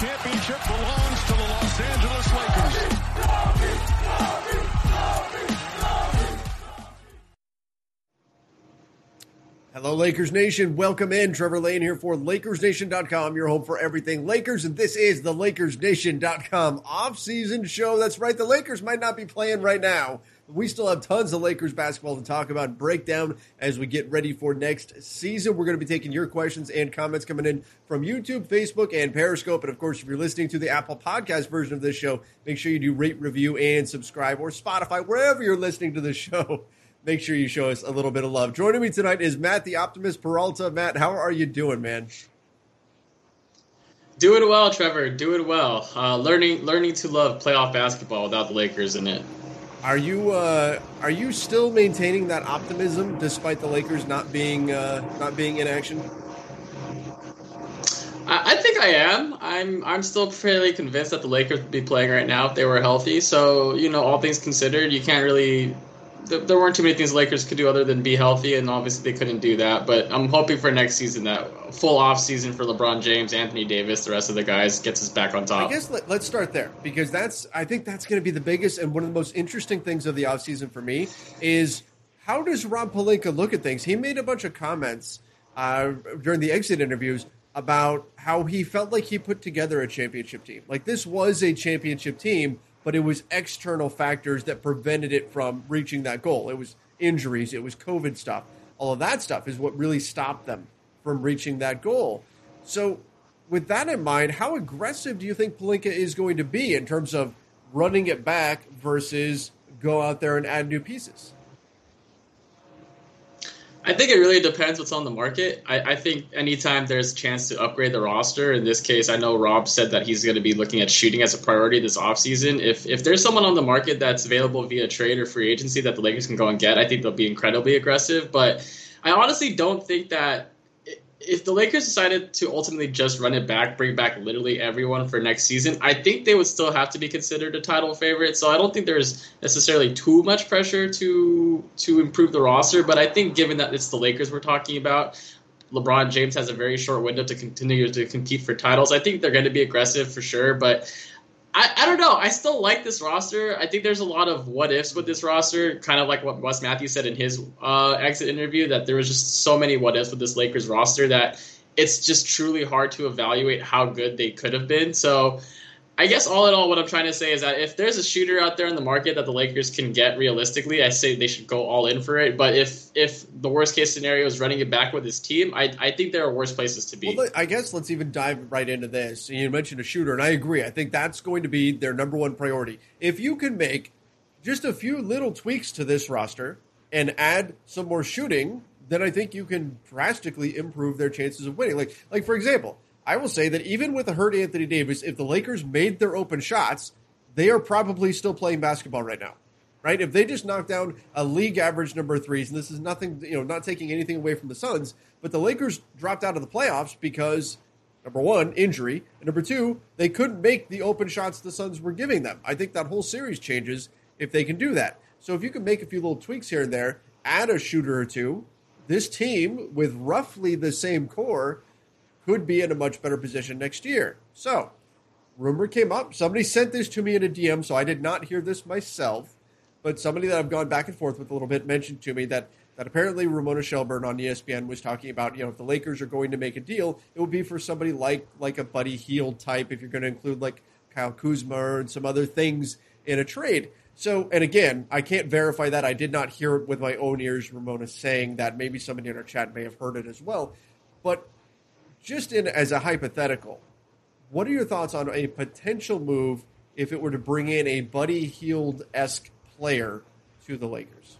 championship belongs to the Los Angeles Lakers. Hello, Lakers Nation. Welcome in. Trevor Lane here for LakersNation.com, your home for everything Lakers. And this is the LakersNation.com off-season show. That's right. The Lakers might not be playing right now. We still have tons of Lakers basketball to talk about and break down as we get ready for next season. We're going to be taking your questions and comments coming in from YouTube, Facebook, and Periscope. And of course, if you're listening to the Apple podcast version of this show, make sure you do rate, review, and subscribe or Spotify, wherever you're listening to the show make sure you show us a little bit of love. Joining me tonight is Matt the Optimist Peralta. Matt, how are you doing, man? Doing well, Trevor. Doing well. Uh, learning learning to love playoff basketball without the Lakers in it. Are you uh, are you still maintaining that optimism despite the Lakers not being uh, not being in action? I, I think I am. I'm I'm still fairly convinced that the Lakers would be playing right now if they were healthy. So you know, all things considered, you can't really there weren't too many things Lakers could do other than be healthy, and obviously they couldn't do that. But I'm hoping for next season that full off season for LeBron James, Anthony Davis, the rest of the guys gets us back on top. I guess let, us start there because that's I think that's going to be the biggest and one of the most interesting things of the off season for me is how does Rob Pelinka look at things? He made a bunch of comments uh, during the exit interviews about how he felt like he put together a championship team. Like this was a championship team but it was external factors that prevented it from reaching that goal. It was injuries, it was COVID stuff. All of that stuff is what really stopped them from reaching that goal. So, with that in mind, how aggressive do you think Pelinka is going to be in terms of running it back versus go out there and add new pieces? I think it really depends what's on the market. I, I, think anytime there's a chance to upgrade the roster, in this case, I know Rob said that he's going to be looking at shooting as a priority this offseason. If if there's someone on the market that's available via trade or free agency that the Lakers can go and get, I think they'll be incredibly aggressive. But I honestly don't think that if the Lakers decided to ultimately just run it back, bring back literally everyone for next season, I think they would still have to be considered a title favorite. So I don't think there's necessarily too much pressure to to improve the roster. But I think given that it's the Lakers we're talking about, LeBron James has a very short window to continue to compete for titles. I think they're going to be aggressive for sure, but I, I don't know. I still like this roster. I think there's a lot of what ifs with this roster, kind of like what Wes Matthews said in his uh, exit interview, that there was just so many what ifs with this Lakers roster that it's just truly hard to evaluate how good they could have been. So I guess all in all, what I'm trying to say is that if there's a shooter out there in the market that the Lakers can get realistically, I say they should go all in for it. But if if the worst case scenario is running it back with his team, I, I think there are worse places to be. Well, I guess let's even dive right into this. You mentioned a shooter, and I agree. I think that's going to be their number one priority. If you can make just a few little tweaks to this roster and add some more shooting, then I think you can drastically improve their chances of winning. Like like for example I will say that even with a hurt Anthony Davis, if the Lakers made their open shots, they are probably still playing basketball right now. Right? If they just knock down a league average number of threes, and this is nothing, you know, not taking anything away from the Suns, but the Lakers dropped out of the playoffs because number one, injury, and number two, they couldn't make the open shots the Suns were giving them. I think that whole series changes if they can do that. So if you can make a few little tweaks here and there, add a shooter or two, this team with roughly the same core could be in a much better position next year. So, rumor came up. Somebody sent this to me in a DM, so I did not hear this myself. But somebody that I've gone back and forth with a little bit mentioned to me that that apparently Ramona Shelburne on ESPN was talking about, you know, if the Lakers are going to make a deal, it would be for somebody like like a Buddy Hield type, if you're going to include like Kyle Kuzma and some other things in a trade. So, and again, I can't verify that. I did not hear it with my own ears, Ramona saying that. Maybe somebody in our chat may have heard it as well. But just in as a hypothetical, what are your thoughts on a potential move if it were to bring in a Buddy Hield esque player to the Lakers?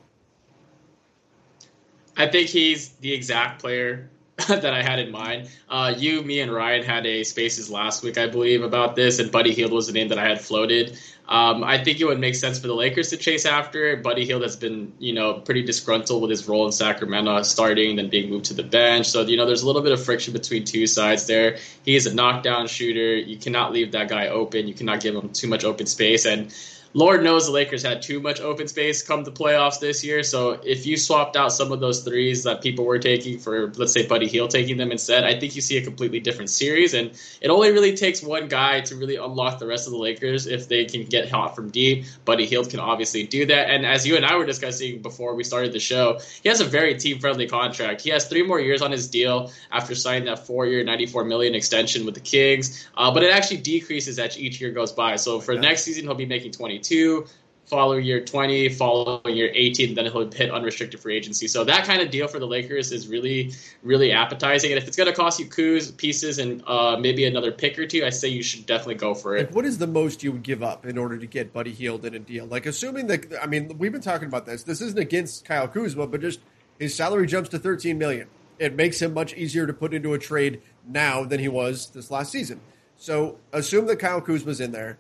I think he's the exact player that I had in mind. Uh, you, me, and Ryan had a spaces last week, I believe, about this, and Buddy Hield was the name that I had floated. Um, I think it would make sense for the Lakers to chase after it. Buddy Hield has been, you know, pretty disgruntled with his role in Sacramento, starting then being moved to the bench. So you know, there's a little bit of friction between two sides there. He is a knockdown shooter. You cannot leave that guy open. You cannot give him too much open space. And Lord knows the Lakers had too much open space come the playoffs this year. So if you swapped out some of those threes that people were taking for, let's say, Buddy Hield taking them instead, I think you see a completely different series. And it only really takes one guy to really unlock the rest of the Lakers if they can get hot from deep. Buddy Hield can obviously do that. And as you and I were discussing before we started the show, he has a very team friendly contract. He has three more years on his deal after signing that four year, 94 million extension with the Kings. Uh, but it actually decreases as each year goes by. So for next season, he'll be making 20. 22, following year 20, following year 18, then he'll hit unrestricted free agency. So that kind of deal for the Lakers is really, really appetizing. And if it's going to cost you Kuz pieces and uh, maybe another pick or two, I say you should definitely go for it. Like what is the most you would give up in order to get Buddy Hield in a deal? Like assuming that, I mean, we've been talking about this. This isn't against Kyle Kuzma, but just his salary jumps to 13 million. It makes him much easier to put into a trade now than he was this last season. So assume that Kyle Kuzma's in there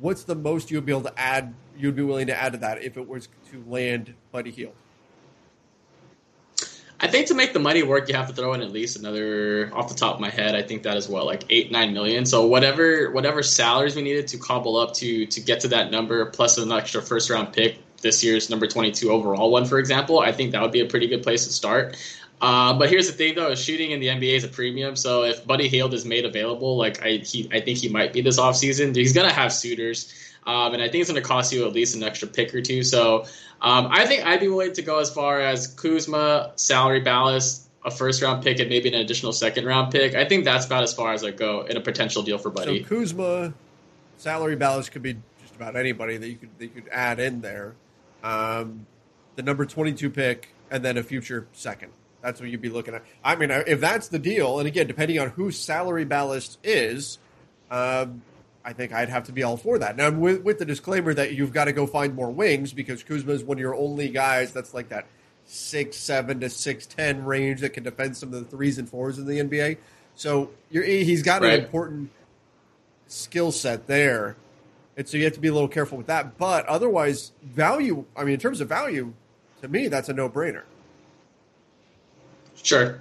what's the most you'd be able to add? You'd be willing to add to that if it was to land Buddy Hield. I think to make the money work, you have to throw in at least another, off the top of my head, I think that is what like eight nine million. So whatever whatever salaries we needed to cobble up to to get to that number, plus an extra first round pick, this year's number twenty two overall one, for example, I think that would be a pretty good place to start. Uh, but here's the thing, though: shooting in the NBA is a premium. So if Buddy Hield is made available, like I, he, I think he might be this offseason, he's gonna have suitors, um, and I think it's gonna cost you at least an extra pick or two. So um, I think I'd be willing to go as far as Kuzma, salary ballast, a first round pick, and maybe an additional second round pick. I think that's about as far as I go in a potential deal for Buddy. So Kuzma, salary ballast could be just about anybody that you could that you could add in there. Um, the number twenty two pick, and then a future second. That's what you'd be looking at. I mean, if that's the deal, and again, depending on whose salary ballast is, um, I think I'd have to be all for that. Now, with, with the disclaimer that you've got to go find more wings because Kuzma is one of your only guys that's like that six seven to six ten range that can defend some of the threes and fours in the NBA. So he's got right. an important skill set there, and so you have to be a little careful with that. But otherwise, value. I mean, in terms of value, to me, that's a no brainer. Sure.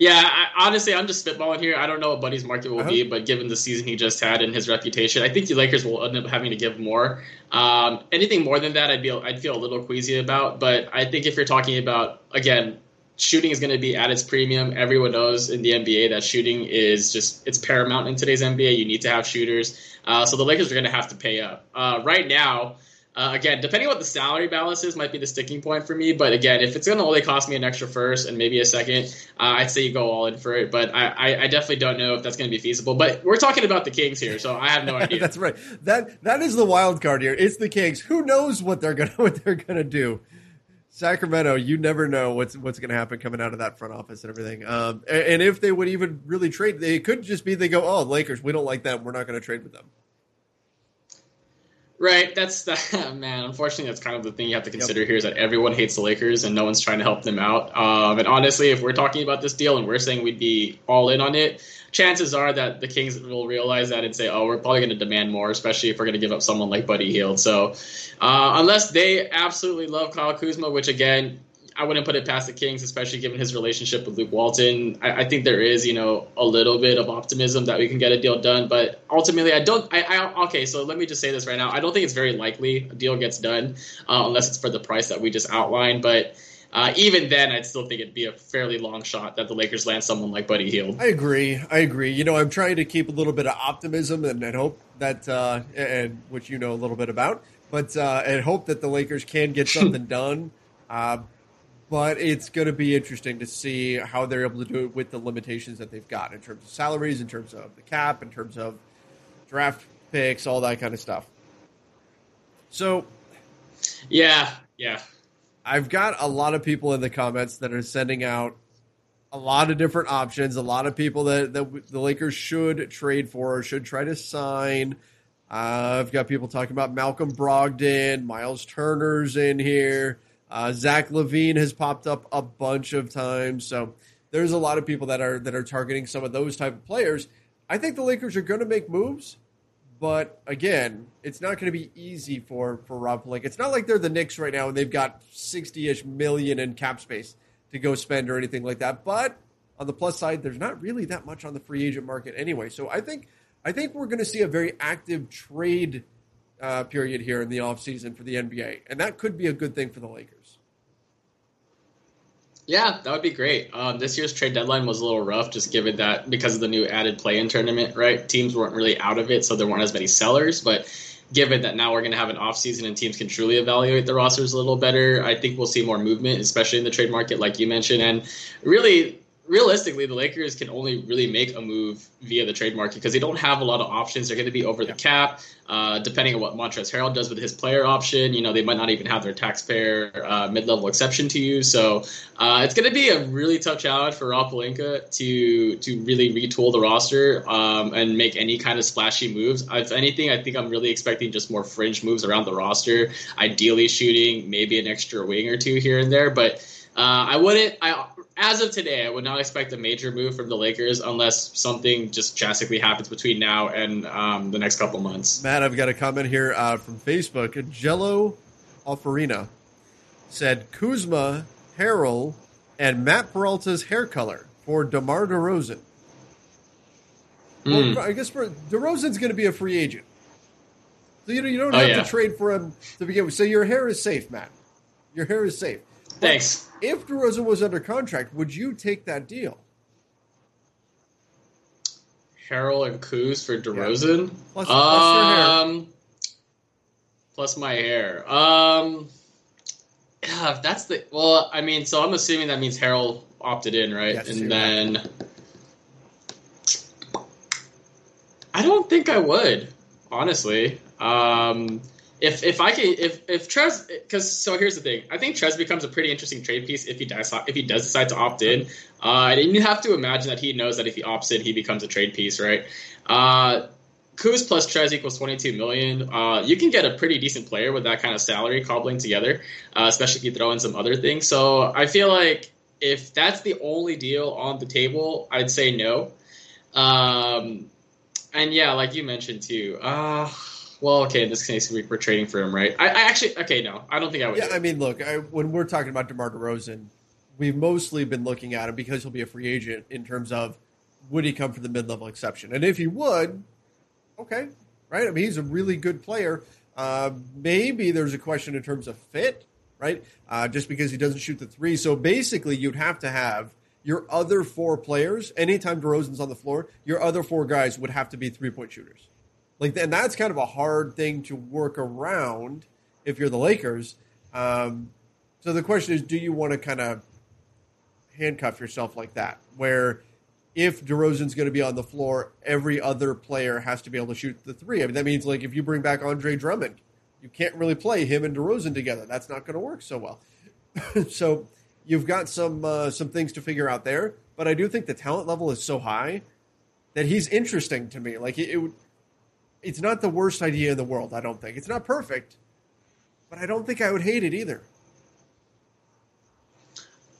Yeah, I, honestly, I'm just spitballing here. I don't know what Buddy's market will uh-huh. be, but given the season he just had and his reputation, I think the Lakers will end up having to give more. Um, anything more than that, I'd be I'd feel a little queasy about. But I think if you're talking about again, shooting is going to be at its premium. Everyone knows in the NBA that shooting is just it's paramount in today's NBA. You need to have shooters, uh, so the Lakers are going to have to pay up. Uh, right now, uh, again, depending on what the salary balance is, might be the sticking point for me. But again, if it's going to only cost me an extra first and maybe a second, uh, I'd say you go all in for it. But I, I, I definitely don't know if that's going to be feasible. But we're talking about the Kings here, so I have no idea. that's right. That that is the wild card here. It's the Kings. Who knows what they're gonna what they're gonna do? Sacramento, you never know what's what's going to happen coming out of that front office and everything. Um, and, and if they would even really trade, they could just be they go, oh, Lakers, we don't like them, we're not going to trade with them. Right, that's the man. Unfortunately, that's kind of the thing you have to consider yep. here is that everyone hates the Lakers and no one's trying to help them out. Um, and honestly, if we're talking about this deal and we're saying we'd be all in on it, chances are that the Kings will realize that and say, "Oh, we're probably going to demand more, especially if we're going to give up someone like Buddy Hield." So, uh, unless they absolutely love Kyle Kuzma, which again, I wouldn't put it past the Kings, especially given his relationship with Luke Walton. I, I, think there is, you know, a little bit of optimism that we can get a deal done. But ultimately, I don't. I, I okay. So let me just say this right now. I don't think it's very likely a deal gets done uh, unless it's for the price that we just outlined. But uh, even then, I'd still think it'd be a fairly long shot that the Lakers land someone like Buddy Hield. I agree. I agree. You know, I'm trying to keep a little bit of optimism and, and hope that, uh, and which you know a little bit about, but uh, and hope that the Lakers can get something done. But it's going to be interesting to see how they're able to do it with the limitations that they've got in terms of salaries, in terms of the cap, in terms of draft picks, all that kind of stuff. So, yeah, yeah. I've got a lot of people in the comments that are sending out a lot of different options, a lot of people that, that the Lakers should trade for or should try to sign. Uh, I've got people talking about Malcolm Brogdon, Miles Turner's in here. Uh, Zach LaVine has popped up a bunch of times, so there's a lot of people that are that are targeting some of those type of players. I think the Lakers are going to make moves, but again, it's not going to be easy for for Rob Pelinka. It's not like they're the Knicks right now and they've got sixty ish million in cap space to go spend or anything like that. But on the plus side, there's not really that much on the free agent market anyway. So I think I think we're going to see a very active trade uh, period here in the offseason for the NBA, and that could be a good thing for the Lakers. Yeah, that would be great. Um, this year's trade deadline was a little rough, just given that because of the new added play-in tournament, right? Teams weren't really out of it, so there weren't as many sellers. But given that now we're going to have an offseason and teams can truly evaluate the rosters a little better, I think we'll see more movement, especially in the trade market, like you mentioned. And really, realistically, the Lakers can only really make a move via the trade market because they don't have a lot of options. They're going to be over the cap. Uh, depending on what Montrezl Harrell does with his player option, you know, they might not even have their taxpayer uh, mid-level exception to use. So uh, it's going to be a really tough challenge for Rob to to really retool the roster um, and make any kind of splashy moves. If anything, I think I'm really expecting just more fringe moves around the roster. Ideally, shooting maybe an extra wing or two here and there, but. Uh, I wouldn't. I as of today, I would not expect a major move from the Lakers unless something just drastically happens between now and um, the next couple months. Matt, I've got a comment here uh, from Facebook. Jello Alfarina said Kuzma, Harrell, and Matt Peralta's hair color for DeMar DeRozan. Mm. Well, I guess for DeRozan's going to be a free agent. So you know you don't Oh, have yeah. to trade for him to begin with. So your hair is safe, Matt. Your hair is safe. Thanks. If DeRozan was under contract, would you take that deal? Harrell and Kuz for DeRozan. Plus- plus your hair. um, plus my hair. Um, yeah, that's the well. I mean, so I'm assuming that means Harrell opted in, right? Yes, and then I don't think I would, honestly. Um, if if I can if if Trez because so here's the thing. I think Trez becomes a pretty interesting trade piece if he does if he does decide to opt in. Uh, and you have to imagine that he knows that if he opts in he becomes a trade piece right? Uh, Kuz plus Trez equals 22 million. Uh, you can get a pretty decent player with that kind of salary cobbling together uh, especially if you throw in some other things. So I feel like if that's the only deal on the table I'd say no. Um, and yeah like you mentioned too uh, well, okay, in this case, we- we're trading for him, right? I, I actually, okay, no, I don't think I would. Yeah. I mean, look, I, when we're talking about DeMar DeRozan, we've mostly been looking at him because he'll be a free agent in terms of would he come for the mid-level exception, and if he would, okay, right? I mean, he's a really good player. Uh, maybe there's a question in terms of fit, right? Uh, just because he doesn't shoot the three, so basically, you'd have to have your other four players. Anytime DeRozan's on the floor, your other four guys would have to be three-point shooters. Like, and that's kind of a hard thing to work around if you're the Lakers. Um, so the question is, do you want to kind of handcuff yourself like that, where if DeRozan's going to be on the floor, every other player has to be able to shoot the three? I mean, that means like if you bring back Andre Drummond, you can't really play him and DeRozan together. That's not going to work so well. so you've got some uh, some things to figure out there, but I do think the talent level is so high that he's interesting to me. Like it, it would, it's not the worst idea in the world. I don't think it's not perfect, but I don't think I would hate it either.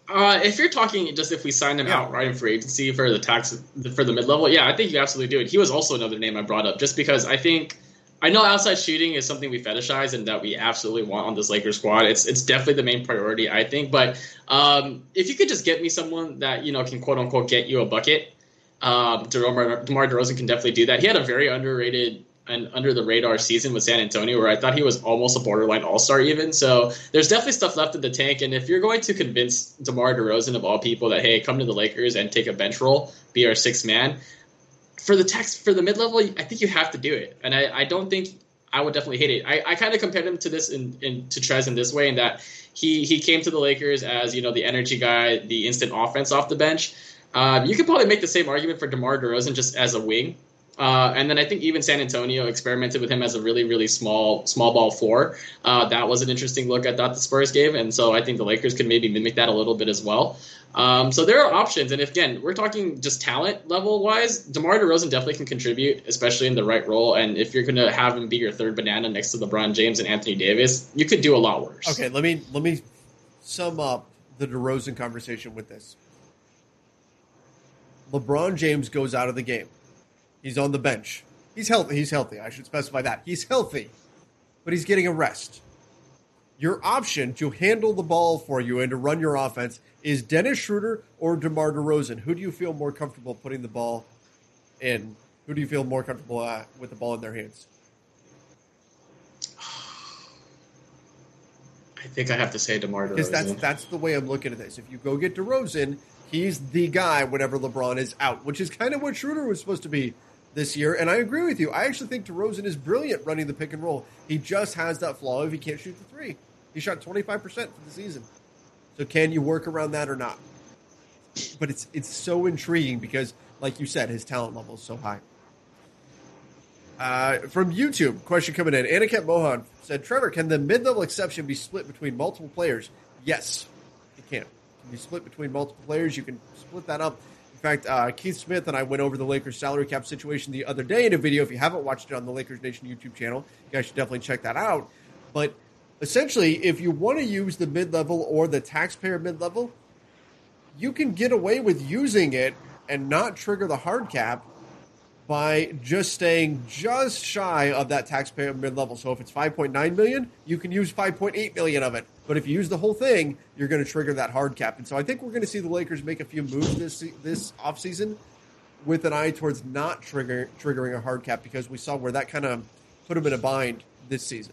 Uh, if you're talking just if we sign him Yeah. outright in free agency for the tax for the mid level, yeah, I think you absolutely do it. He was also another name I brought up just because I think I know outside shooting is something we fetishize and that we absolutely want on this Lakers squad. It's it's definitely the main priority, I think. But um, if you could just get me someone that you know can quote unquote get you a bucket, um, DeMar, DeMar DeRozan can definitely do that. He had a very underrated and under the radar season with San Antonio, where I thought he was almost a borderline All Star even. So there's definitely stuff left in the tank. And if you're going to convince DeMar DeRozan of all people that hey, come to the Lakers and take a bench role, be our sixth man for the text for the mid level, I think you have to do it. And I, I don't think I would definitely hate it. I, I kind of compared him to this in, in to Trez in this way, in that he he came to the Lakers as you know the energy guy, the instant offense off the bench. Um, you could probably make the same argument for DeMar DeRozan just as a wing. Uh, and then I think even San Antonio experimented with him as a really, really small, small ball four. Uh, that was an interesting look I thought the Spurs gave, and so I think the Lakers could maybe mimic that a little bit as well. Um, so there are options, and if, again, we're talking just talent level wise, DeMar DeRozan definitely can contribute, especially in the right role. And if you're going to have him be your third banana next to LeBron James and Anthony Davis, you could do a lot worse. Okay, let me let me sum up the DeRozan conversation with this. LeBron James goes out of the game. He's on the bench. He's healthy. He's healthy. I should specify that. He's healthy, but he's getting a rest. Your option to handle the ball for you and to run your offense is Dennis Schroeder or DeMar DeRozan. Who do you feel more comfortable putting the ball in? Who do you feel more comfortable uh, with the ball in their hands? I think I have to say DeMar DeRozan. Because that's that's the way I'm looking at this. If you go get DeRozan, he's the guy whenever LeBron is out, which is kind of what Schroeder was supposed to be this year. And I agree with you. I actually think DeRozan is brilliant running the pick and roll. He just has that flaw if he can't shoot the three. He shot 25% for the season. So can you work around that or not? But it's it's so intriguing because, like you said, his talent level is so high. Uh, from YouTube, question coming in. Aniket Mohan said, Trevor, can the mid level exception be split between multiple players? Yes, it can. Can be split between multiple players. You can split that up. In fact, uh, Keith Smith and I went over the Lakers salary cap situation the other day in a video. If you haven't watched it on the Lakers Nation YouTube channel, you guys should definitely check that out. But essentially, if you want to use the mid level or the taxpayer mid level, you can get away with using it and not trigger the hard cap by just staying just shy of that taxpayer mid level. So if it's 5.9 million, you can use 5.8 million of it. But if you use the whole thing, you're going to trigger that hard cap. And so I think we're going to see the Lakers make a few moves this this offseason with an eye towards not trigger, triggering a hard cap because we saw where that kind of put them in a bind this season.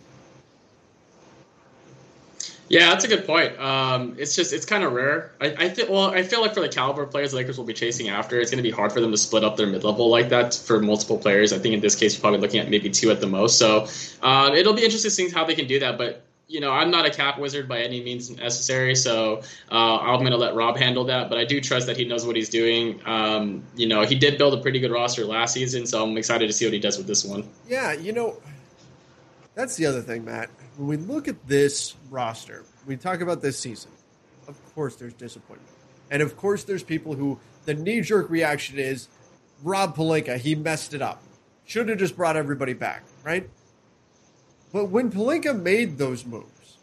Yeah, that's a good point. Um, it's just it's kind of rare. I, I think. Well, I feel like for the caliber of players the Lakers will be chasing after, it's going to be hard for them to split up their mid level like that for multiple players. I think in this case, you're probably looking at maybe two at the most. So um, it'll be interesting to see how they can do that. But you know, I'm not a cap wizard by any means necessary, so uh, I'm going to let Rob handle that. But I do trust that he knows what he's doing. Um, you know, he did build a pretty good roster last season, so I'm excited to see what he does with this one. Yeah, you know, that's the other thing, Matt when we look at this roster, we talk about this season. Of course, there's disappointment, and of course, there's people who the knee jerk reaction is Rob Pelinka. He messed it up. Should have just brought everybody back, right? But when Pelinka made those moves,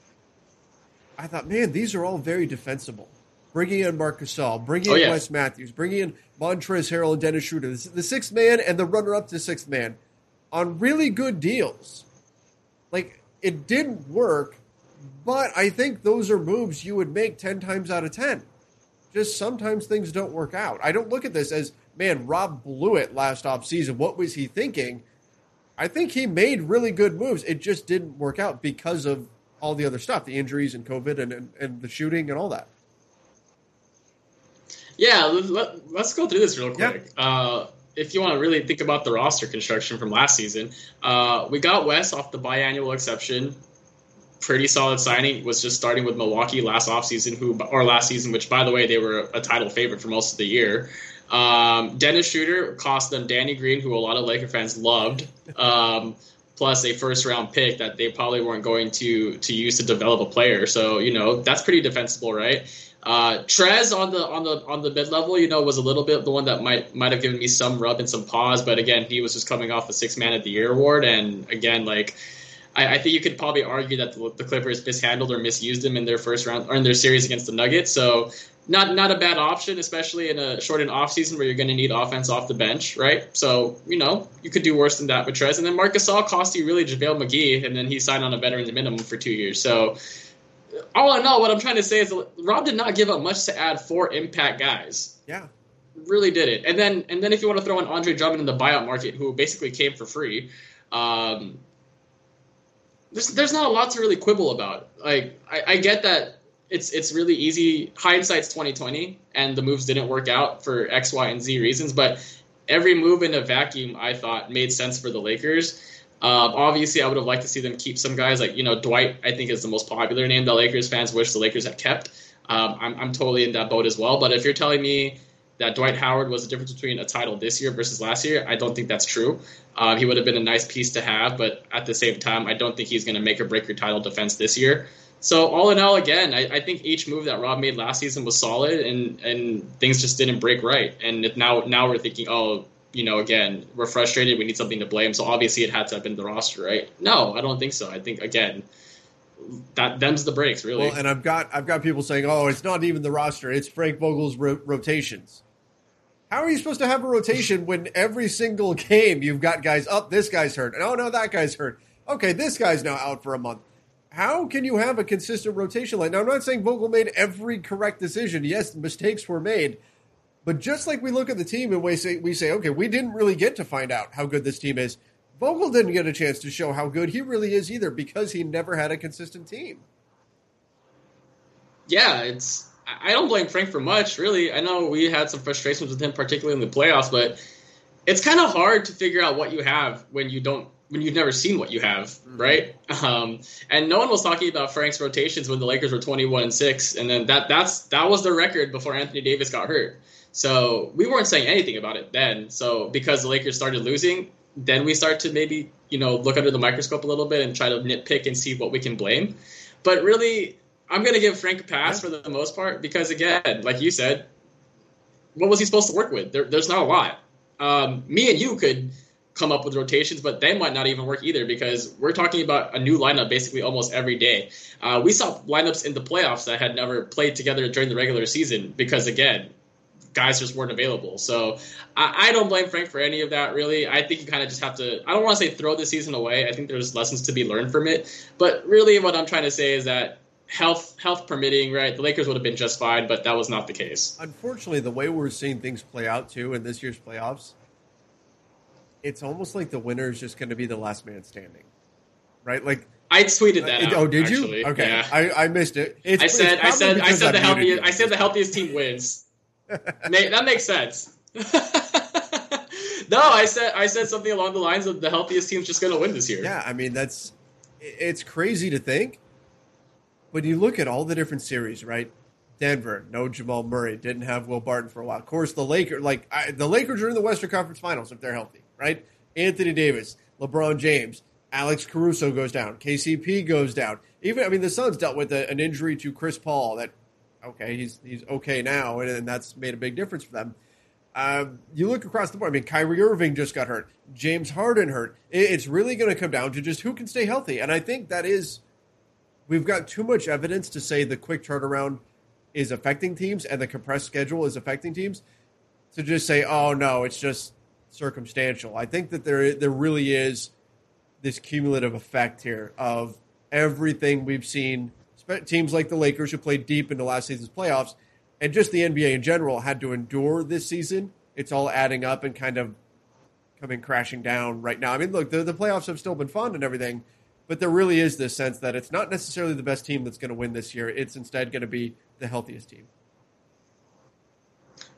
I thought, man, these are all very defensible. Bringing in Marc Gasol, bringing oh, in Wes Matthews, bringing in Montrezl Harrell and Dennis Schroeder, the sixth man and the runner up to sixth man on really good deals. Like it didn't work, but I think those are moves you would make 10 times out of 10. Just sometimes things don't work out. I don't look at this as, man, Rob blew it last off season. What was he thinking? I think he made really good moves. It just didn't work out because of all the other stuff, the injuries and COVID and, and, and the shooting and all that. Yeah, let, us go through this real quick. Yeah. Uh, if you want to really think about the roster construction from last season, uh, we got Wes off the biannual exception. Pretty solid signing. Was just starting with Milwaukee last offseason, who or last season, which by the way they were a title favorite for most of the year. Um, Dennis Schroeder cost them Danny Green, who a lot of Laker fans loved, um, plus a first round pick that they probably weren't going to to use to develop a player. So you know that's pretty defensible, right? Uh, Trez on the on the on the mid level, you know, was a little bit the one that might might have given me some rub and some pause, but again, he was just coming off the six man of the year award, and again, like I, I think you could probably argue that the, the, Clippers mishandled or misused him in their first round or in their series against the Nuggets. So not not a bad option, especially in a shortened off season where you're going to need offense off the bench, right? So you know you could do worse than that with Trez, and then Marcus Gasol cost you really JaVale McGee, and then he signed on a veteran's minimum for two years. So all in all, what I'm trying to say is Rob did not give up much to add four impact guys. Yeah, really did it. And then and then if you want to throw in Andre Drummond in the buyout market, who basically came for free, um, there's there's not a lot to really quibble about. Like I, I get that it's it's really easy. Hindsight's 2020, and the moves didn't work out for X, Y, and Z reasons. But every move in a vacuum, I thought, made sense for the Lakers. Um, obviously, I would have liked to see them keep some guys like you know Dwight. I think is the most popular name that Lakers fans wish the Lakers had kept. Um, I'm, I'm totally in that boat as well. But if you're telling me that Dwight Howard was the difference between a title this year versus last year, I don't think that's true. Uh, he would have been a nice piece to have, but at the same time, I don't think he's going to make or break your title defense this year. So all in all, again, I, I, think each move that Rob made last season was solid, and and things just didn't break right. And now now we're thinking, oh, you know, again, we're frustrated. We need something to blame. So obviously, it had to have been the roster, right? No, I don't think so. I think again, that them's the breaks, really. Well, and I've got I've got people saying, "Oh, it's not even the roster; it's Frank Vogel's ro- rotations." How are you supposed to have a rotation when every single game you've got guys up? This guy's hurt, and oh no, that guy's hurt. Okay, this guy's now out for a month. How can you have a consistent rotation like? Now, I'm not saying Vogel made every correct decision. Yes, mistakes were made, but just like we look at the team and we say, we say, okay, we didn't really get to find out how good this team is. Vogel didn't get a chance to show how good he really is either because he never had a consistent team. Yeah, it's I don't blame Frank for much, really. I know we had some frustrations with him, particularly in the playoffs, but it's kind of hard to figure out what you have when you don't when you've never seen what you have, mm-hmm. right? Um, and no one was talking about Frank's rotations when the Lakers were twenty one and six, and then that that's that was the record before Anthony Davis got hurt. So we weren't saying anything about it then. So because the Lakers started losing, then we start to maybe you know look under the microscope a little bit and try to nitpick and see what we can blame. But really, I'm going to give Frank a pass for the most part because again, like you said, what was he supposed to work with? There, there's not a lot. Um, me and you could come up with rotations, but they might not even work either because we're talking about a new lineup basically almost every day. Uh, we saw lineups in the playoffs that had never played together during the regular season because again, guys just weren't available. So I, I, don't blame Frank for any of that, really. I think you kind of just have to, I don't want to say throw the season away. I think there's lessons to be learned from it. But really, what I'm trying to say is that health health permitting, right, the Lakers would have been just fine, but that was not the case. Unfortunately, the way we're seeing things play out, too, in this year's playoffs, it's almost like the winner is just going to be the last man standing, right? Like, I tweeted that. Uh, out, oh, did actually. you? Okay, yeah. I, I missed it. It's, I said, I said, I said the healthiest. I said the healthiest team wins that makes sense. no, I said I said something along the lines of the healthiest team's just going to win this year. Yeah, I mean that's it's crazy to think, but you look at all the different series, right? Denver, no Jamal Murray, didn't have Will Barton for a while. Of course, the Lakers, like I, the Lakers are in the Western Conference Finals if they're healthy, right? Anthony Davis, LeBron James, Alex Caruso goes down, KCP goes down. Even I mean, the Suns dealt with a, an injury to Chris Paul that okay, he's he's okay now, and, and that's made a big difference for them. Um, you look across the board. I mean, Kyrie Irving just got hurt. James Harden hurt. It, it's really going to come down to just who can stay healthy, and I think that is we've got too much evidence to say the quick turnaround is affecting teams and the compressed schedule is affecting teams to just say, oh no, it's just circumstantial. I think that there there really is this cumulative effect here of everything we've seen teams like the Lakers who played deep into last season's playoffs and just the NBA in general had to endure this season. It's all adding up and kind of coming crashing down right now. I mean, look, the, the playoffs have still been fun and everything, but there really is this sense that it's not necessarily the best team that's going to win this year. It's instead going to be the healthiest team.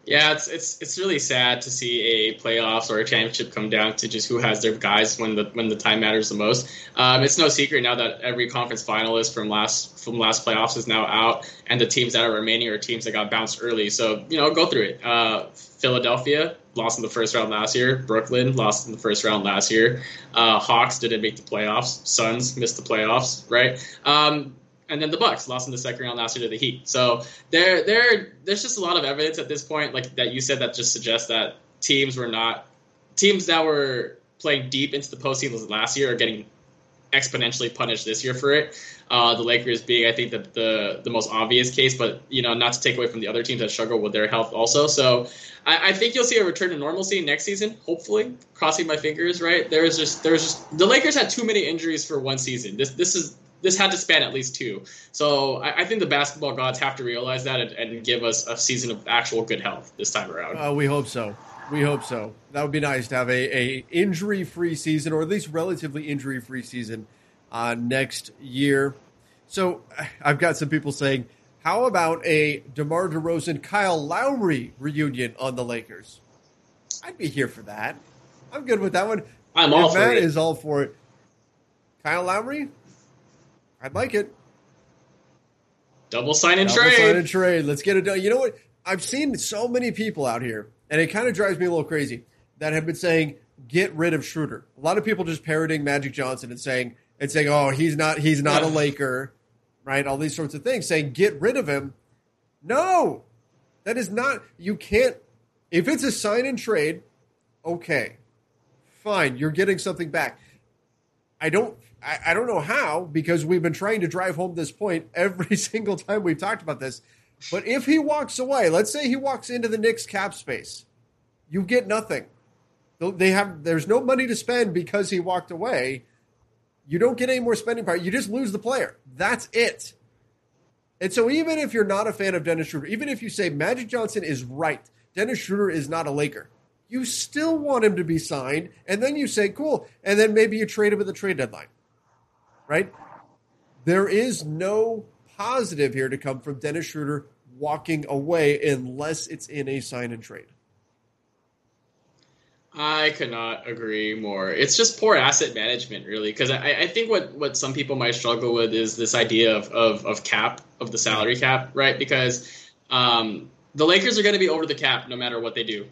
Yeah, it's it's it's really sad to see a playoffs or a championship come down to just who has their guys when the when the time matters the most. Um, it's no secret now that every conference finalist from last from last playoffs is now out, and the teams that are remaining are teams that got bounced early. So you know, go through it. Uh, Philadelphia lost in the first round last year. Brooklyn lost in the first round last year. Uh, Hawks didn't make the playoffs. Suns missed the playoffs. Right. Um, and then the Bucks lost in the second round last year to the Heat. So there, there, there's just a lot of evidence at this point, like that you said, that just suggests that teams were not teams that were playing deep into the postseason last year are getting exponentially punished this year for it. Uh, the Lakers being, I think, the, the the most obvious case, but you know, not to take away from the other teams that struggle with their health also. So I, I think you'll see a return to normalcy next season. Hopefully, crossing my fingers. Right there's just there's just the Lakers had too many injuries for one season. This this is this had to span at least two. So I, I, think the basketball gods have to realize that and, and, give us a season of actual good health this time around. Uh, we hope so. We hope so. That would be nice to have a, a injury free season, or at least relatively injury free season uh, next year. So I've got some people saying, how about a DeMar DeRozan Kyle Lowry reunion on the Lakers? I'd be here for that. I'm good with that one. I'm all for Matt it. is all for it. Kyle Lowry, I'd like it. Double sign and Double trade. Sign and trade. Let's get it done. You know what? I've seen so many people out here, and it kind of drives me a little crazy that have been saying get rid of Schroeder. A lot of people just parroting Magic Johnson and saying and saying, "Oh, he's not he's not yeah. a Laker," right? All these sorts of things, saying get rid of him. No, that is not. You can't. If it's a sign and trade, okay, fine. You're getting something back. I don't I, I don't know how because we've been trying to drive home this point every single time we've talked about this. But if he walks away, let's say he walks into the Knicks cap space, you get nothing. They have there's no money to spend because he walked away. You don't get any more spending power. You just lose the player. That's it. And so even if you're not a fan of Dennis Schroeder, even if you say Magic Johnson is right, Dennis Schroeder is not a Laker, you still want him to be signed, and then you say, cool, and then maybe you trade him at the trade deadline right? There is no positive here to come from Dennis Schroeder walking away unless it's in a sign and trade. I could not agree more. It's just poor asset management, really, because I, I think what, what some people might struggle with is this idea of, of, of cap, of the salary cap, right? Because um, the Lakers are going to be over the cap no matter what they do.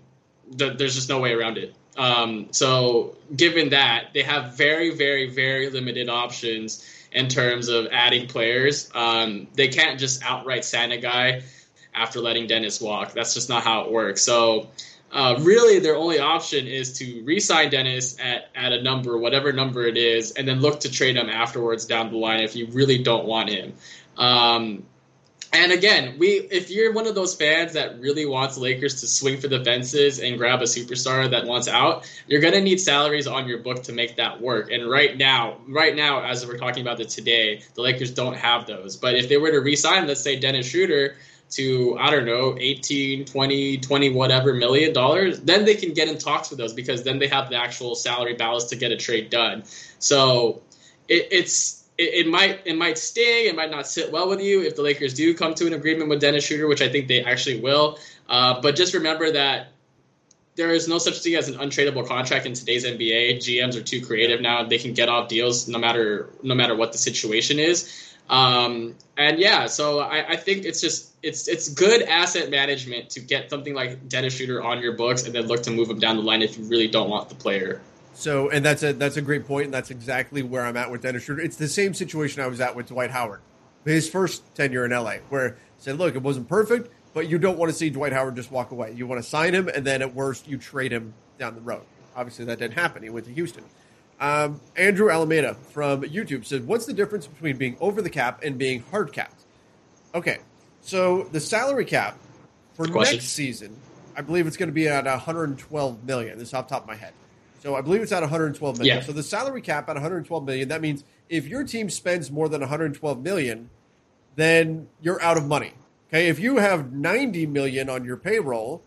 There's just no way around it. Um, so, given that, they have very, very, very limited options in terms of adding players. Um, they can't just outright sign a guy after letting Dennis walk. That's just not how it works. So, uh, really their only option is to re-sign Dennis at, at a number, whatever number it is, and then look to trade him afterwards down the line if you really don't want him. Um, and again, we if you're one of those fans that really wants Lakers to swing for the fences and grab a superstar that wants out, you're gonna need salaries on your book to make that work. And right now, right now, as we're talking about it today, the Lakers don't have those. But if they were to re-sign, let's say Dennis Schroeder, to I don't know 18 20 20 whatever million dollars then they can get in talks with us because then they have the actual salary balance to get a trade done so it, it's it, it, might it might sting it might not sit well with you if the Lakers do come to an agreement with Dennis Schroeder which I think they actually will. Uh, but just remember that there is no such thing as an untradeable contract in today's NBA GMs are too creative now. They can get off deals no matter no matter what the situation is. Um, and yeah, so I, I, think it's just it's it's good asset management to get something like Dennis Schroeder on your books and then look to move him down the line if you really don't want the player. So, and that's a that's a great point, and that's exactly where I'm at with Dennis Schroeder. It's the same situation I was at with Dwight Howard, his first tenure in LA, where I said, "Look, it wasn't perfect, but you don't want to see Dwight Howard just walk away. You want to sign him, and then at worst, you trade him down the road." Obviously, that didn't happen. He went to Houston. Um, Andrew Alameda from YouTube said, "What's the difference between being over the cap and being hard capped?" Okay, so the salary cap for next season, I believe it's going to be at 112 million. This is off top of my head. So I believe it's at 112 million. Yeah. So the salary cap at 112 million. That means if your team spends more than 112 million, then you're out of money. Okay, if you have 90 million on your payroll,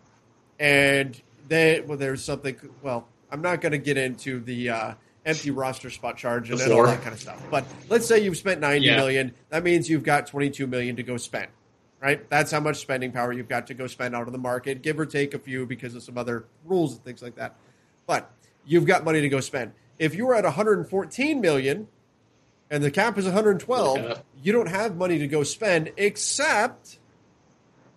and then well, there's something. Well, I'm not going to get into the. Uh, empty roster spot charge and, all that kind of stuff. But let's say you've spent ninety yeah. million. That means you've got 22 million to go spend. Right? That's how much spending power you've got to go spend out of the market, give or take a few because of some other rules and things like that. But you've got money to go spend. If you were at 114 million and the cap is 112, yeah. you don't have money to go spend except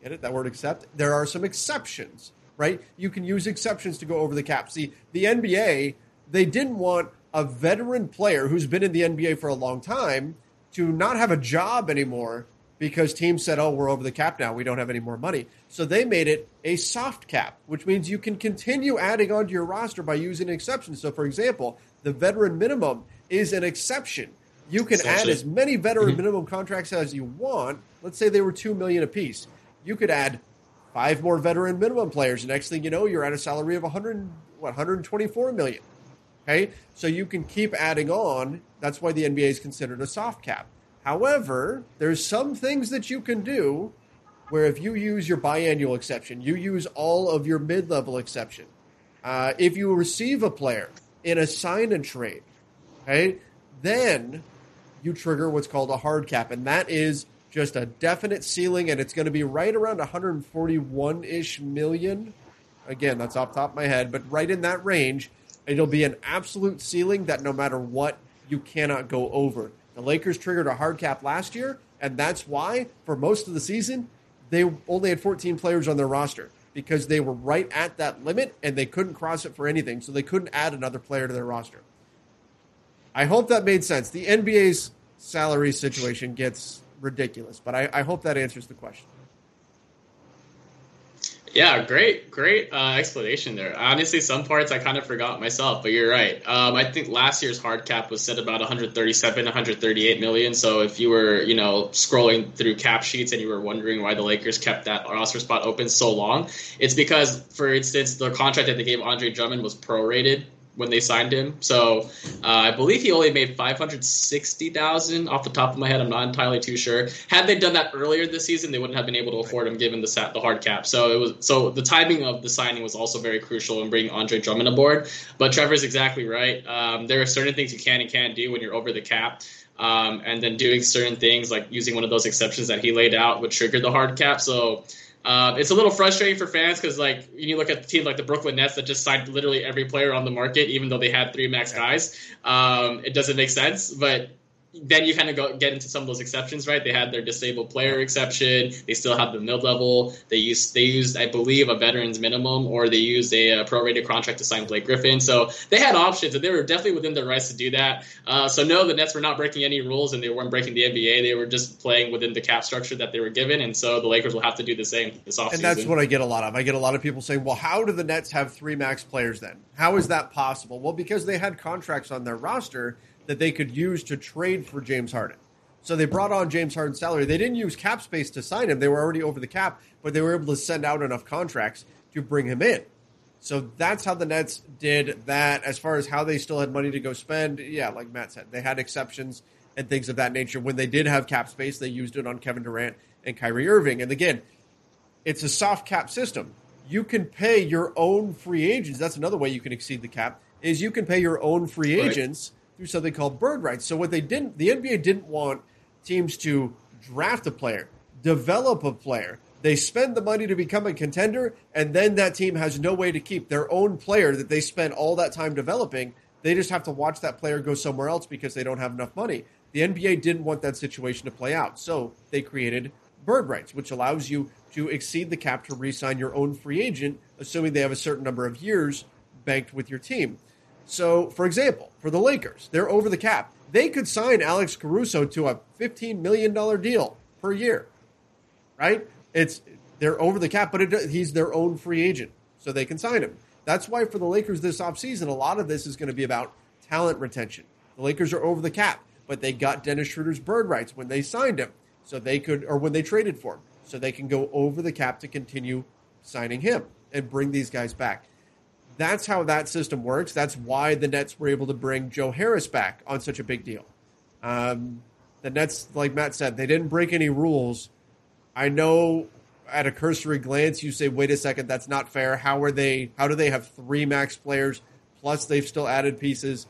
get it that word except there are some exceptions, right? You can use exceptions to go over the cap. See, the NBA they didn't want a veteran player who's been in the NBA for a long time to not have a job anymore because teams said, "Oh, we're over the cap now. We don't have any more money." So they made it a soft cap, which means you can continue adding onto your roster by using exceptions. So, for example, the veteran minimum is an exception. You can add as many veteran mm-hmm. minimum contracts as you want. Let's say they were two million apiece. You could add five more veteran minimum players. Next thing you know, you're at a salary of 100, what, 124 million. Okay, so you can keep adding on. That's why the NBA is considered a soft cap. However, there's some things that you can do where if you use your biannual exception, you use all of your mid-level exception. Uh, if you receive a player in a sign and trade, okay, then you trigger what's called a hard cap, and that is just a definite ceiling, and it's going to be right around 141 ish million. Again, that's off top of my head, but right in that range It'll be an absolute ceiling that no matter what, you cannot go over. The Lakers triggered a hard cap last year, and that's why, for most of the season, they only had 14 players on their roster because they were right at that limit and they couldn't cross it for anything, so they couldn't add another player to their roster. I hope that made sense. The NBA's salary situation gets ridiculous, but I, I hope that answers the question. Yeah, great, great uh, explanation there. Honestly, some parts I kind of forgot myself, but you're right. Um, I think last year's hard cap was set about 137, 138 million. So if you were, you know, scrolling through cap sheets and you were wondering why the Lakers kept that roster spot open so long, it's because, for instance, the contract that they gave Andre Drummond was prorated when they signed him. So uh, I believe he only made five hundred sixty thousand off the top of my head. I'm not entirely too sure. Had they done that earlier this season, they wouldn't have been able to afford him given the sat, the hard cap. So it was so the timing of the signing was also very crucial in bringing Andre Drummond aboard. But Trevor's exactly right. Um, there are certain things you can and can't do when you're over the cap. um, and then doing certain things like using one of those exceptions that he laid out would trigger the hard cap. So uh, it's a little frustrating for fans because, like, when you look at the team like the Brooklyn Nets that just signed literally every player on the market, even though they had three max guys. Um, it doesn't make sense, but then you kind of go get into some of those exceptions, right? They had their disabled player exception. They still have the mid level. They used they used I believe a veterans minimum, or they used a, a prorated contract to sign Blake Griffin. So they had options, and they were definitely within their rights to do that. Uh, so no, the Nets were not breaking any rules, and they weren't breaking the NBA. They were just playing within the cap structure that they were given, and so the Lakers will have to do the same this offseason. And that's what I get a lot of. I get a lot of people saying, "Well, how do the Nets have three max players then? How is that possible?" Well, because they had contracts on their roster that they could use to trade for James Harden. So they brought on James Harden's salary. They didn't use cap space to sign him. They were already over the cap, but they were able to send out enough contracts to bring him in. So that's how the Nets did that. As far as how they still had money to go spend, yeah, like Matt said, they had exceptions and things of that nature. When they did have cap space, they used it on Kevin Durant and Kyrie Irving. And again, it's a soft cap system. You can pay your own free agents. That's another way you can exceed the cap. Is you can pay your own free agents through something called bird rights. So what they didn't, the NBA didn't want teams to draft a player, develop a player. They spend the money to become a contender, and then that team has no way to keep their own player that they spent all that time developing. They just have to watch that player go somewhere else because they don't have enough money. The NBA didn't want that situation to play out, so they created bird rights, which allows you to exceed the cap to re-sign your own free agent, assuming they have a certain number of years banked with your team. So, for example, for the Lakers, they're over the cap. They could sign Alex Caruso to a $15 million deal per year, right? It's they're over the cap, but it, he's their own free agent, so they can sign him. That's why for the Lakers this offseason, a lot of this is going to be about talent retention. The Lakers are over the cap, but they got Dennis Schroeder's bird rights when they signed him, so they could, or when they traded for him, so they can go over the cap to continue signing him and bring these guys back. That's how that system works. That's why the Nets were able to bring Joe Harris back on such a big deal. Um, the Nets, like Matt said, they didn't break any rules. I know at a cursory glance you say, wait a second, that's not fair. How are they how do they have three max players plus they've still added pieces?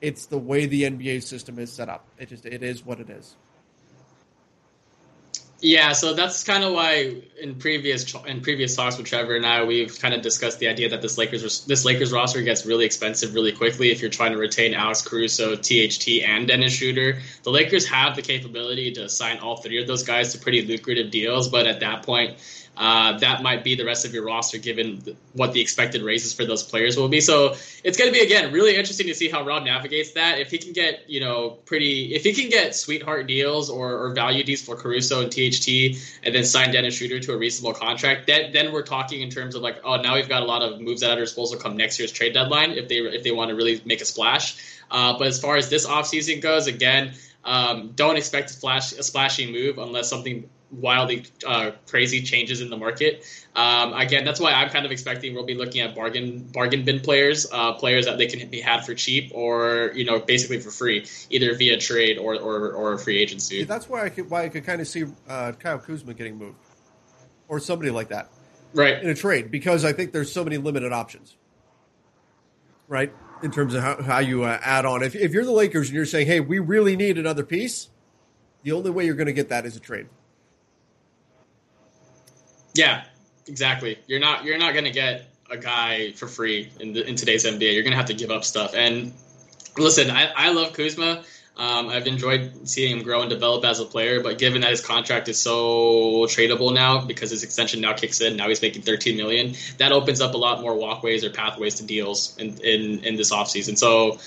It's the way the NBA system is set up. It just it is what it is. Yeah, so that's kind of why in previous in previous talks with Trevor and I, we've kind of discussed the idea that this Lakers this Lakers roster gets really expensive really quickly if you're trying to retain Alex Caruso, THT, and Dennis Schroeder. The Lakers have the capability to sign all three of those guys to pretty lucrative deals, but at that point, uh, that might be the rest of your roster given th- what the expected raises for those players will be. So it's going to be again really interesting to see how Rob navigates that. If he can get you know pretty, if he can get sweetheart deals or, or value deals for Caruso and THT, and then sign Dennis Schroeder to a reasonable contract, then then we're talking in terms of like oh now we've got a lot of moves at our disposal come next year's trade deadline if they if they want to really make a splash. Uh, but as far as this offseason goes, again. Um, don't expect a, flash, a splashy move unless something wildly uh, crazy changes in the market. Um, again, that's why I'm kind of expecting we'll be looking at bargain bargain bin players, uh, players that they can be had for cheap or you know basically for free, either via trade or or, or free agency. Yeah, that's why I could why I could kind of see uh, Kyle Kuzma getting moved or somebody like that right. in a trade because I think there's so many limited options, right? In terms of how, how you uh, add on. If, if you're the Lakers and you're saying, hey, we really need another piece, the only way you're going to get that is a trade. Yeah, exactly. You're not you're not going to get a guy for free in the, in today's NBA. You're going to have to give up stuff. And listen, I, I love Kuzma. Um, I've enjoyed seeing him grow and develop as a player, but given that his contract is so tradable now because his extension now kicks in, now he's making 13 million. That opens up a lot more walkways or pathways to deals in in, in this offseason. So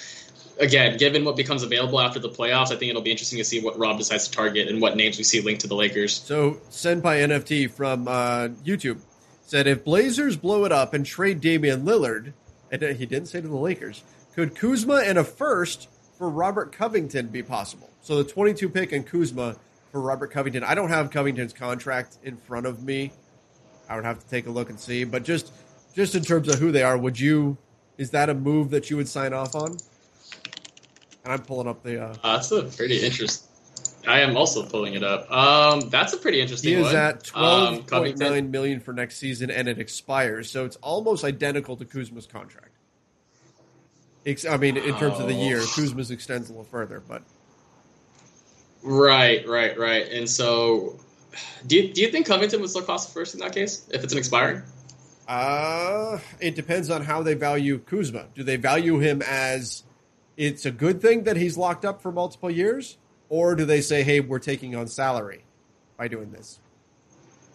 again, given what becomes available after the playoffs, I think it'll be interesting to see what Rob decides to target and what names we see linked to the Lakers. So Senpai NFT from uh, YouTube said, if Blazers blow it up and trade Damian Lillard, and he didn't say to the Lakers, could Kuzma and a first for Robert Covington be possible? So the 22 pick and Kuzma for Robert Covington. I don't have Covington's contract in front of me. I would have to take a look and see. But just just in terms of who they are, would you? Is that a move that you would sign off on? And I'm pulling up the. Uh, Uh, that's a pretty interesting. I am also pulling it up. Um, that's a pretty interesting He is one. at Um, twelve point Covington- nine million for next season, and it expires. So it's almost identical to Kuzma's contract. I mean, in terms of the year, Oh. Kuzma's extends a little further, but Right, right, right. And so, do you, do you think Covington would still cost first in that case if it's an expiring? Uh, it depends on how they value Kuzma. Do they value him as it's a good thing that he's locked up for multiple years, or do they say, "Hey, we're taking on salary by doing this"?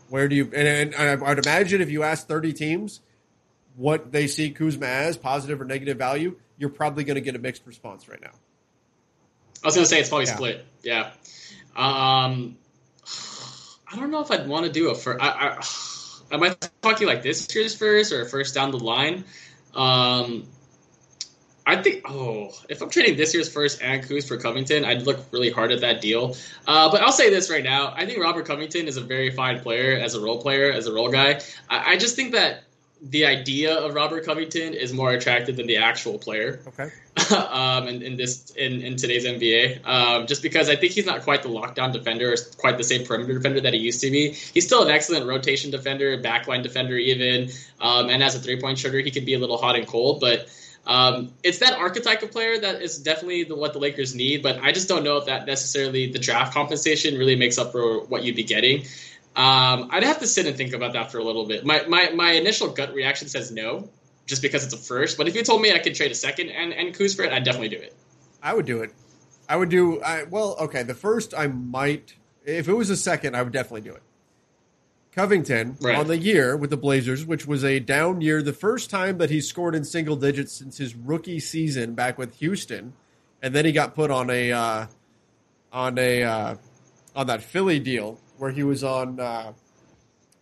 Where do you? And, and I'd imagine if you ask thirty teams what they see Kuzma as, positive or negative value, you're probably going to get a mixed response right now. I was going to say it's probably Yeah. split. Yeah. Um, I don't know if I'd want to do a first. I, I, am I talking like this year's first or first down the line? Um, I think. Oh, if I'm trading this year's first and Kuz for Covington, I'd look really hard at that deal. Uh, but I'll say this right now: I think Robert Covington is a very fine player as a role player, as a role guy. I, I just think that the idea of Robert Covington is more attractive than the actual player Okay. um, in, in this in, in today's NBA. Um, just because I think he's not quite the lockdown defender, or quite the same perimeter defender that he used to be. He's still an excellent rotation defender, backline defender, even, um, and as a three point shooter, he can be a little hot and cold. But um, it's that archetype of player that is definitely the, what the Lakers need. But I just don't know if that necessarily the draft compensation really makes up for what you'd be getting. Um, I'd have to sit and think about that for a little bit. My, my my initial gut reaction says no, just because it's a first. But if you told me I could trade a second and and Kuz for it, I'd definitely do it. I would do it. I would do. I, well, okay. The first, I might. If it was a second, I would definitely do it. Covington Right. on the year with the Blazers, which was a down year, the first time that he scored in single digits since his rookie season back with Houston, and then he got put on a uh, on a uh, on that Philly deal where he was on uh,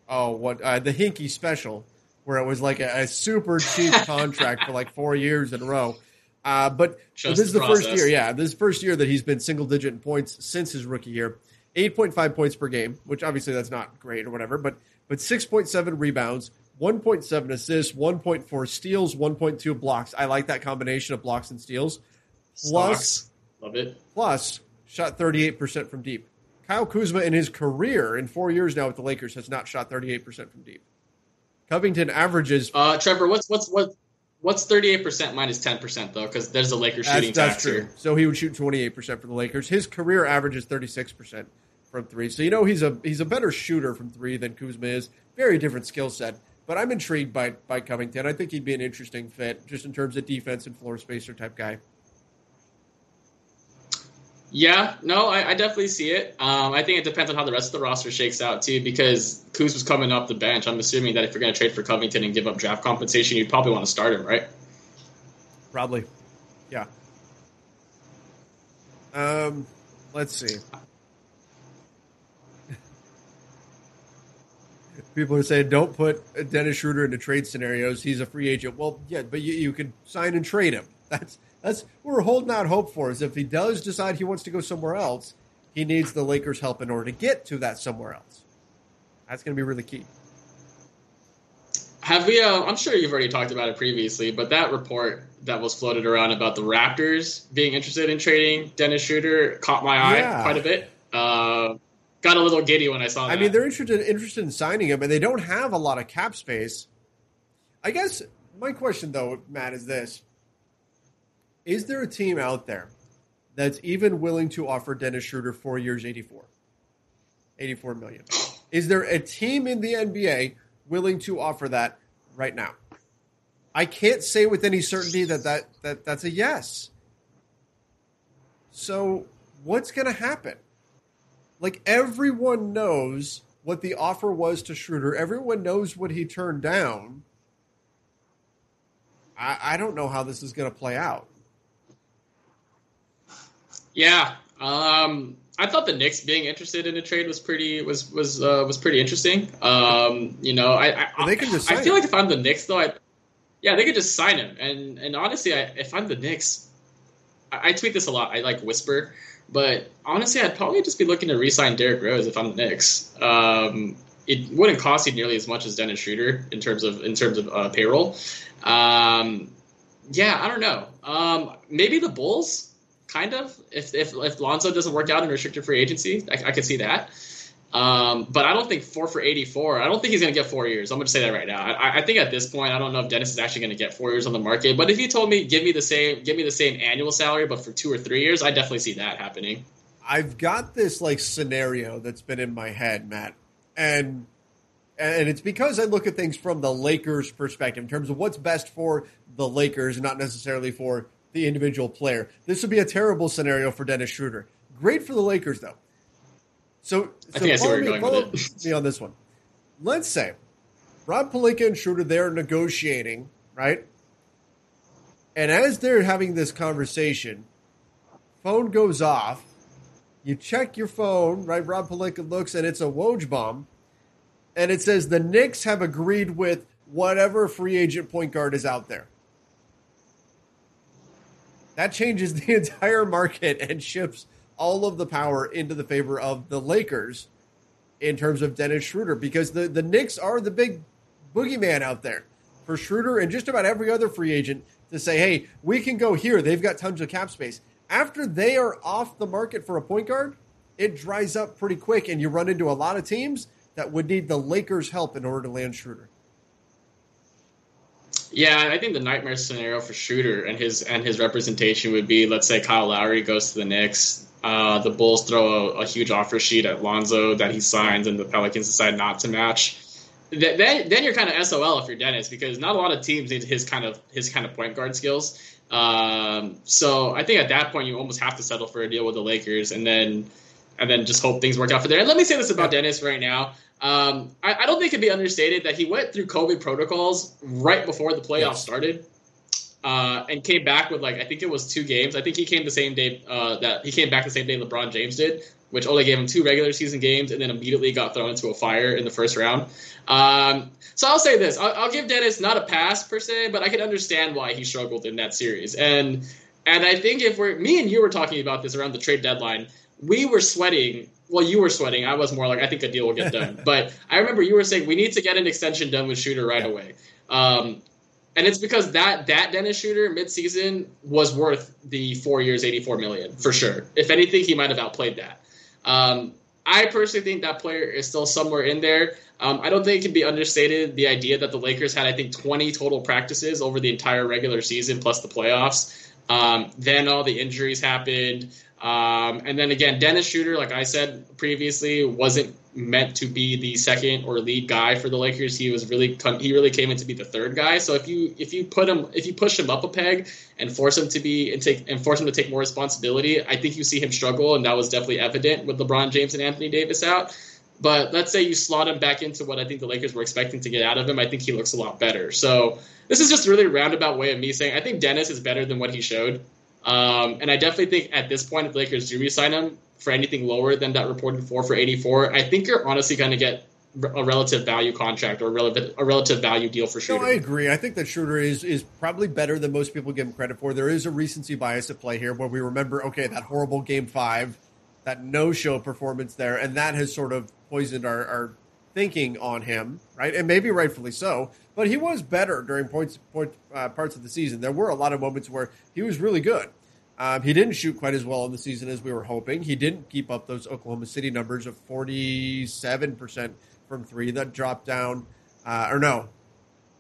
oh what uh, the Hinkie special, where it was like a, a super cheap contract for like four years in a row. Uh, but this is the the first year, yeah. This is the first year that he's been single digit in points since his rookie year. 8.5 points per game, which obviously that's not great or whatever, but but 6.7 rebounds, 1.7 assists, 1.4 steals, 1.2 blocks. I like that combination of blocks and steals. Plus. Love it. plus shot 38% from deep. Kyle Kuzma in his career in 4 years now with the Lakers has not shot 38% from deep. Covington averages Uh, Trevor, what's what's what what's thirty eight percent minus minus ten percent though? Because there's a Lakers shooting That's, that's tax true. here. So he would shoot twenty eight percent for the Lakers. His career average is thirty six percent from three. So you know he's a he's a better shooter from three than Kuzma is. Very different skill set. But I'm intrigued by by Covington. I think he'd be an interesting fit just in terms of defense and floor spacer type guy. Yeah, no, I, I definitely see it. Um, I think it depends on how the rest of the roster shakes out too, because Kuz was coming off the bench. I'm assuming that if you're going to trade for Covington and give up draft compensation, you'd probably want to start him, right? Probably. Yeah. Um let's see. People are saying don't put Dennis Schroeder into trade scenarios. He's a free agent. Well, yeah, but you, you can sign and trade him. That's that's what we're holding out hope for. Is if he does decide he wants to go somewhere else, he needs the Lakers' help in order to get to that somewhere else. That's going to be really key. Have we? Uh, I'm sure you've already talked about it previously, but that report that was floated around about the Raptors being interested in trading Dennis Schroeder caught my eye Yeah. quite a bit. Uh, got a little giddy when I saw that. I mean, they're interested interested in signing him, and they don't have a lot of cap space. I guess my question, though, Matt, is this: Is there a team out there that's even willing to offer Dennis Schroeder four years, 84, 84 million? Is there a team in the NBA willing to offer that right now? I can't say with any certainty that, that, that that's a yes. So, what's going to happen? like everyone knows what the offer was to Schroeder. Everyone knows what he turned down. I, I don't know how this is going to play out. Yeah, um, I thought the Knicks being interested in a trade was pretty was was uh, was pretty interesting. Um, you know, I I, Well, they can just I feel like if I'm the Knicks though, I yeah they could just sign him. And and honestly, I, if I'm the Knicks, I, I tweet this a lot. I like whisper, but honestly, I'd probably just be looking to re-sign Derrick Rose if I'm the Knicks. Um, it wouldn't cost you nearly as much as Dennis Schroeder in terms of in terms of uh, payroll. Um, yeah, I don't know. Um, maybe the Bulls, kind of. If if if Lonzo doesn't work out in restricted free agency, I, I could see that. Um, but I don't think four for eighty four. I don't think he's going to get four years. I'm going to say that right now. I, I think at this point, I don't know if Dennis is actually going to get four years on the market. But if you told me give me the same give me the same annual salary, but for two or three years, I definitely see that happening. I've got this like scenario that's been in my head, Matt, and and it's because I look at things from the Lakers' perspective in terms of what's best for the Lakers, not necessarily for the individual player. This would be a terrible scenario for Dennis Schroeder. Great for the Lakers, though. So, so I follow me, going follow me on this one. Let's say Rob Pelinka and Schroeder they're negotiating, right? And as they're having this conversation, phone goes off. You check your phone, right? Rob Pelinka looks and it's a Woj bomb. And it says the Knicks have agreed with whatever free agent point guard is out there. That changes the entire market and shifts all of the power into the favor of the Lakers in terms of Dennis Schroeder because the, the Knicks are the big boogeyman out there for Schroeder and just about every other free agent to say, hey, we can go here. They've got tons of cap space. After they are off the market for a point guard, it dries up pretty quick, and you run into a lot of teams that would need the Lakers' help in order to land Schroeder. Yeah, I think the nightmare scenario for Schroeder and his and his representation would be, let's say Kyle Lowry goes to the Knicks, uh, the Bulls throw a, a, huge offer sheet at Lonzo that he signs, and the Pelicans decide not to match. Then, then you're kind of SOL if you're Dennis because not a lot of teams need his kind of his kind of point guard skills. Um, so I think at that point you almost have to settle for a deal with the Lakers, and then and then just hope things work out for there. And let me say this about Dennis right now. Um, I, I, don't think it can be understated that he went through COVID protocols right before the playoffs yes. started, uh, and came back with like I think it was two games. I think he came the same day uh, that he came back the same day LeBron James did, which only gave him two regular season games, and then immediately got thrown into a fire in the first round. Um, so I'll say this: I'll, I'll give Dennis not a pass per se, but I can understand why he struggled in that series. And and I think if we're me and you were talking about this around the trade deadline, we were sweating well, you were sweating. I was more like, I think a deal will get done. but I remember you were saying we need to get an extension done with Schroeder right away. Um, and it's because that that Dennis Schroeder midseason was worth the four years, eighty four million for sure. If anything, he might have outplayed that. Um, I personally think that player is still somewhere in there. Um, I don't think it can be understated the idea that the Lakers had, I think, 20 total practices over the entire regular season plus the playoffs. Um, then all the injuries happened. Um, and then again, Dennis Schroeder, like I said previously, wasn't meant to be the second or lead guy for the Lakers. He was really he really came in to be the third guy. So if you if you put him if you push him up a peg and force him to be and take and force him to take more responsibility, I think you see him struggle, and that was definitely evident with LeBron James and Anthony Davis out. But let's say you slot him back into what I think the Lakers were expecting to get out of him. I think he looks a lot better. So this is just a really roundabout way of me saying I think Dennis is better than what he showed. Um, and I definitely think at this point, if the Lakers do resign him for anything lower than that reported for for 84, I think you're honestly going to get a relative value contract or a relative, a relative value deal for Schroeder. No, I agree. I think that Schroeder is is probably better than most people give him credit for. There is a recency bias at play here where we remember, okay, that horrible game five, that no show performance there, and that has sort of poisoned our, our thinking on him, right? And maybe rightfully so. But he was better during points point, uh, parts of the season. There were a lot of moments where he was really good. Um, he didn't shoot quite as well in the season as we were hoping. He didn't keep up those Oklahoma City numbers of forty seven percent from three. That dropped down, uh, or no,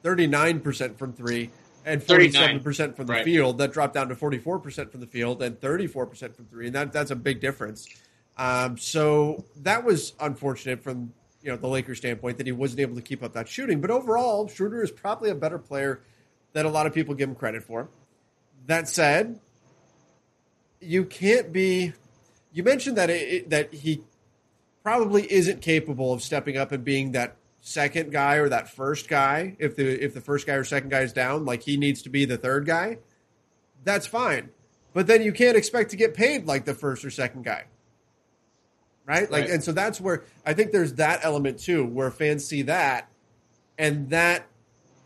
thirty nine percent from three. And forty-seven percent from the right. field. That dropped down to forty-four percent from the field, and thirty-four percent from three, and that—that's a big difference. Um, so that was unfortunate from you know the Lakers standpoint that he wasn't able to keep up that shooting. But overall, Schroeder is probably a better player than a lot of people give him credit for. That said, you can't be. You mentioned that it, that he probably isn't capable of stepping up and being that second guy or that first guy if the if the first guy or second guy is down like he needs to be the third guy that's fine but then you can't expect to get paid like the first or second guy right? Like, right. and so that's where I think there's that element too, where fans see that, and that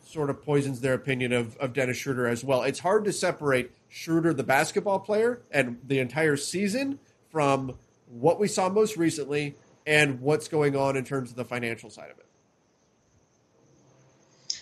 sort of poisons their opinion of, of Dennis Schroeder as well. It's hard to separate Schroeder, the basketball player, and the entire season from what we saw most recently and what's going on in terms of the financial side of it.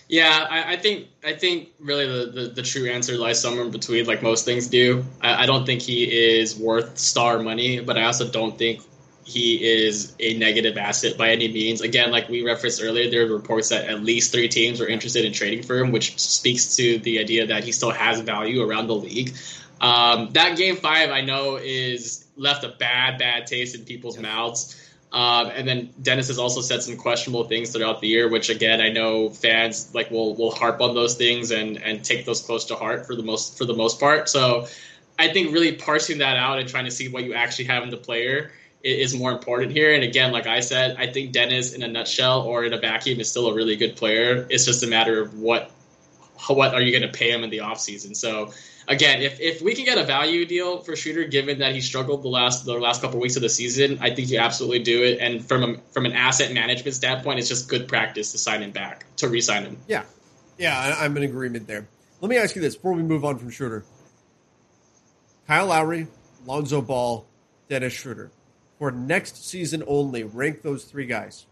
Yeah, I, I, think I think really the, the, the, true answer lies somewhere in between, like most things do. I, I, don't think he is worth star money, but I also don't think he is a negative asset by any means. Again, like we referenced earlier, there are reports that at least three teams were interested in trading for him, which speaks to the idea that he still has value around the league. Um, that game five, I know, is left a bad, bad taste in people's mouths. Um, and then Dennis has also said some questionable things throughout the year, which again I know fans like will will harp on those things and and take those close to heart for the most for the most part. So I think really parsing that out and trying to see what you actually have in the player is more important here. And again, like I said, I think Dennis in a nutshell or in a vacuum is still a really good player. It's just a matter of what what are you going to pay him in the offseason. So again, if, if we can get a value deal for Schroeder, given that he struggled the last the last couple of weeks of the season, I think you absolutely do it. And from a, from an asset management standpoint, it's just good practice to sign him back to re-sign him. Yeah, yeah, I'm in agreement there. Let me ask you this before we move on from Schroeder: Kyle Lowry, Lonzo Ball, Dennis Schroeder. For next season only, rank those three guys.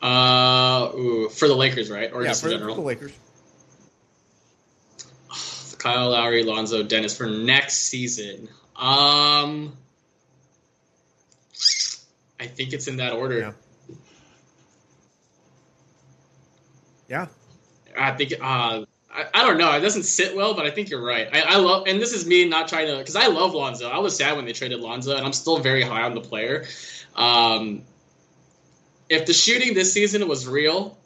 Uh, ooh, for the Lakers, right? Or yeah, just for, in general? for the Lakers. Kyle Lowry, Lonzo, Dennis for next season. Um, I think it's in that order. Yeah. Yeah. I think uh, I, I don't know. It doesn't sit well, but I think you're right. I, I love, and this is me not trying to, because I love Lonzo. I was sad when they traded Lonzo, and I'm still very high on the player. Um, if the shooting this season was real,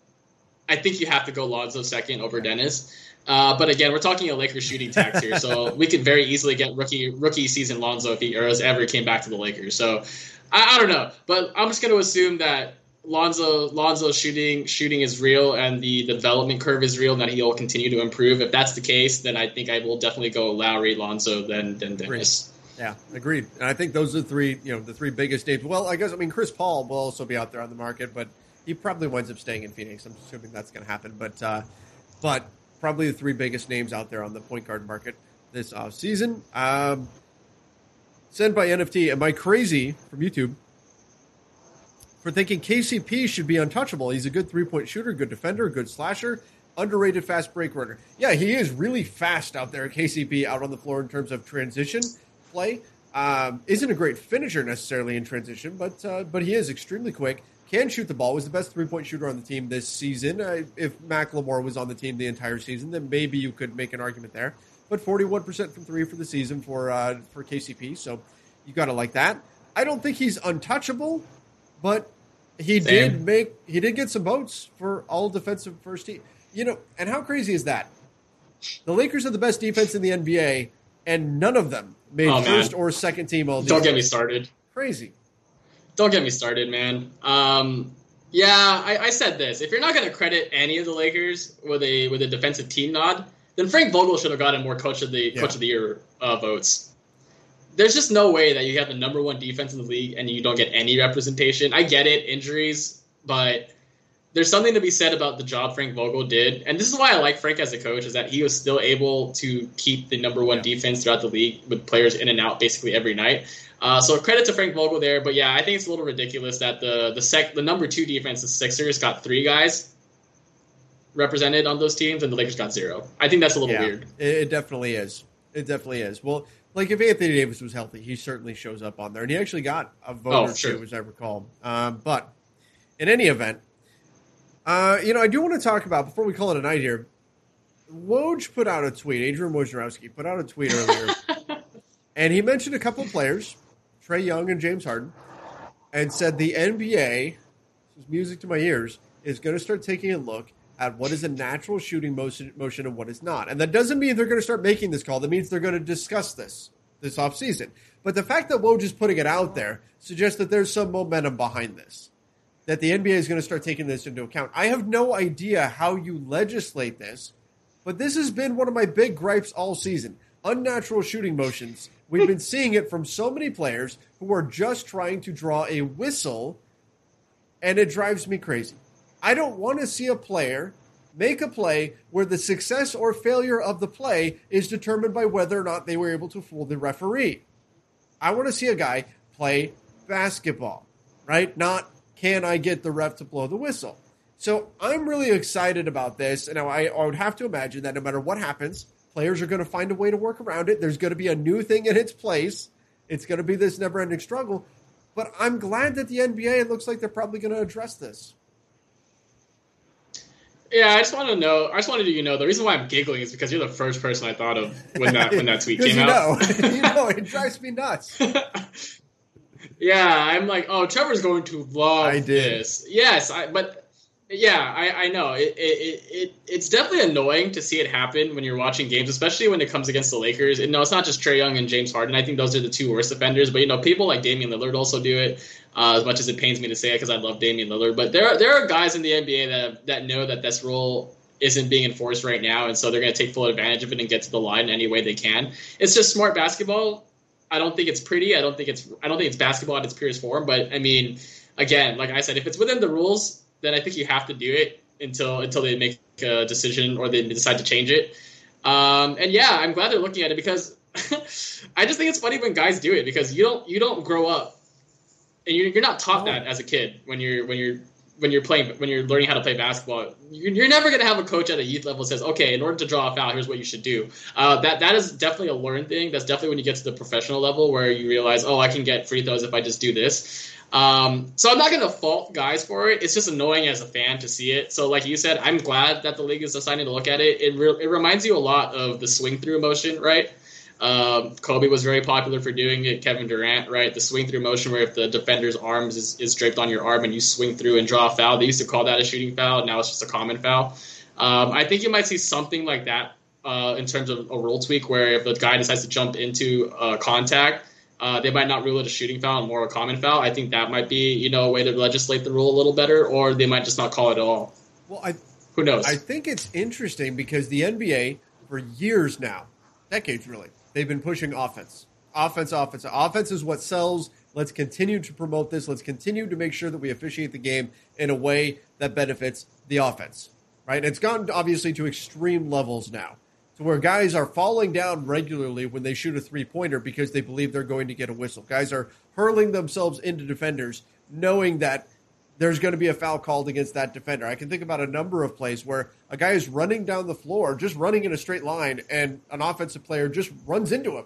I think you have to go Lonzo second over Dennis. Uh, but again, we're talking a Lakers shooting tax here, so we could very easily get rookie rookie season Lonzo if he ever came back to the Lakers. So I, I don't know, but I'm just going to assume that Lonzo Lonzo's shooting shooting is real and the development curve is real and that he'll continue to improve. If that's the case, then I think I will definitely go Lowry, Lonzo, then then Dennis. Yeah, agreed. And I think those are the three, you know, the three biggest names. Well, I guess I mean Chris Paul will also be out there on the market, but he probably winds up staying in Phoenix. I'm assuming that's going to happen. But uh, but probably the three biggest names out there on the point guard market this off season. Um, sent by NFT. Am I crazy from YouTube for thinking KCP should be untouchable? He's a good three point shooter, good defender, good slasher, underrated fast break runner. Yeah, he is really fast out there. KCP out on the floor in terms of transition play. Um, isn't a great finisher necessarily in transition, but uh, but he is extremely quick. Can shoot the ball. Was the best three point shooter on the team this season. Uh, if McLemore was on the team the entire season, then maybe you could make an argument there. But forty one percent from three for the season for uh, for KCP, so you got to like that. I don't think he's untouchable, but he Same. did make he did get some votes for all defensive first team. You know, and how crazy is that? The Lakers are the best defense in the NBA, and none of them made Oh, first or second team all Don't get me started. Crazy. Don't get me started, man. Um, yeah, I, I said this. If you're not going to credit any of the Lakers with a with a defensive team nod, then Frank Vogel should have gotten more coach of the Yeah. coach of the year uh, votes. There's just no way that you have the number one defense in the league and you don't get any representation. I get it, injuries, but there's something to be said about the job Frank Vogel did, and this is why I like Frank as a coach is that he was still able to keep the number one defense throughout the league with players in and out basically every night. Uh, so credit to Frank Vogel there, but yeah, I think it's a little ridiculous that the the sec the number two defense, the Sixers, got three guys represented on those teams, and the Lakers got zero. I think that's a little yeah, weird. It, it definitely is. It definitely is. Well, like if Anthony Davis was healthy, he certainly shows up on there, and he actually got a vote Oh, or sure. two, as I recall. Um, but in any event, uh, you know, I do want to talk about before we call it a night here. Woj put out a tweet. Adrian Wojnarowski put out a tweet earlier, and he mentioned a couple of players, Trae Young and James Harden, and said the NBA, this is music to my ears, is going to start taking a look at what is a natural shooting motion, motion and what is not. And that doesn't mean they're going to start making this call. That means they're going to discuss this this offseason. But the fact that Woj is putting it out there suggests that there's some momentum behind this. That the NBA is going to start taking this into account. I have no idea how you legislate this, but this has been one of my big gripes all season. Unnatural shooting motions. We've been seeing it from so many players who are just trying to draw a whistle, and it drives me crazy. I don't want to see a player make a play where the success or failure of the play is determined by whether or not they were able to fool the referee. I want to see a guy play basketball, right? Not can I get the ref to blow the whistle. So I'm really excited about this. And I, I would have to imagine that no matter what happens, players are going to find a way to work around it. There's going to be a new thing in its place. It's going to be this never ending struggle. But I'm glad that the NBA, it looks like they're probably going to address this. Yeah, I just want to know. I just wanted you to know the reason why I'm giggling is because you're the first person I thought of when that when that tweet came you out. Know, you know, it drives me nuts. yeah, I'm like, oh, Trevor's going to love I did. this. Yes, I, but yeah, I, I know it, it, it it's definitely annoying to see it happen when you're watching games, especially when it comes against the Lakers. And no, it's not just Trae Young and James Harden. I think those are the two worst offenders. But you know, people like Damian Lillard also do it. Uh, as much as it pains me to say it, because I love Damian Lillard, but there are, there are guys in the NBA that that know that this rule isn't being enforced right now, and so they're going to take full advantage of it and get to the line any way they can. It's just smart basketball. I don't think it's pretty. I don't think it's I don't think it's basketball at its purest form. But I mean, again, like I said, if it's within the rules, then I think you have to do it until until they make a decision or they decide to change it. Um, and yeah, I'm glad they're looking at it because I just think it's funny when guys do it because you don't you don't grow up and you're, you're not taught No. that as a kid when you're when you're when you're playing when you're learning how to play basketball. You're, you're never going to have a coach at a youth level says, okay, in order to draw a foul, here's what you should do. Uh, that that is definitely a learned thing. That's definitely when you get to the professional level where you realize, oh, I can get free throws if I just do this. Um, so I'm not going to fault guys for it. It's just annoying as a fan to see it. So, like you said, I'm glad that the league is deciding to look at it. It, re- it reminds you a lot of the swing through motion, right? Um, Kobe was very popular for doing it. Kevin Durant, right? The swing through motion, where if the defender's arms is, is draped on your arm and you swing through and draw a foul, they used to call that a shooting foul. Now it's just a common foul. Um, I think you might see something like that uh, in terms of a rule tweak, where if the guy decides to jump into uh, contact, uh, they might not rule it a shooting foul and more a common foul. I think that might be you know a way to legislate the rule a little better, or they might just not call it at all. Well, I Who knows? I think it's interesting because the NBA for years now, decades really, they've been pushing offense. Offense, offense. Offense is what sells. Let's continue to promote this. Let's continue to make sure that we officiate the game in a way that benefits the offense. Right? And it's gone obviously to extreme levels now. To where guys are falling down regularly when they shoot a three pointer because they believe they're going to get a whistle. Guys are hurling themselves into defenders knowing that there's going to be a foul called against that defender. I can think about a number of plays where a guy is running down the floor, just running in a straight line, and an offensive player just runs into him,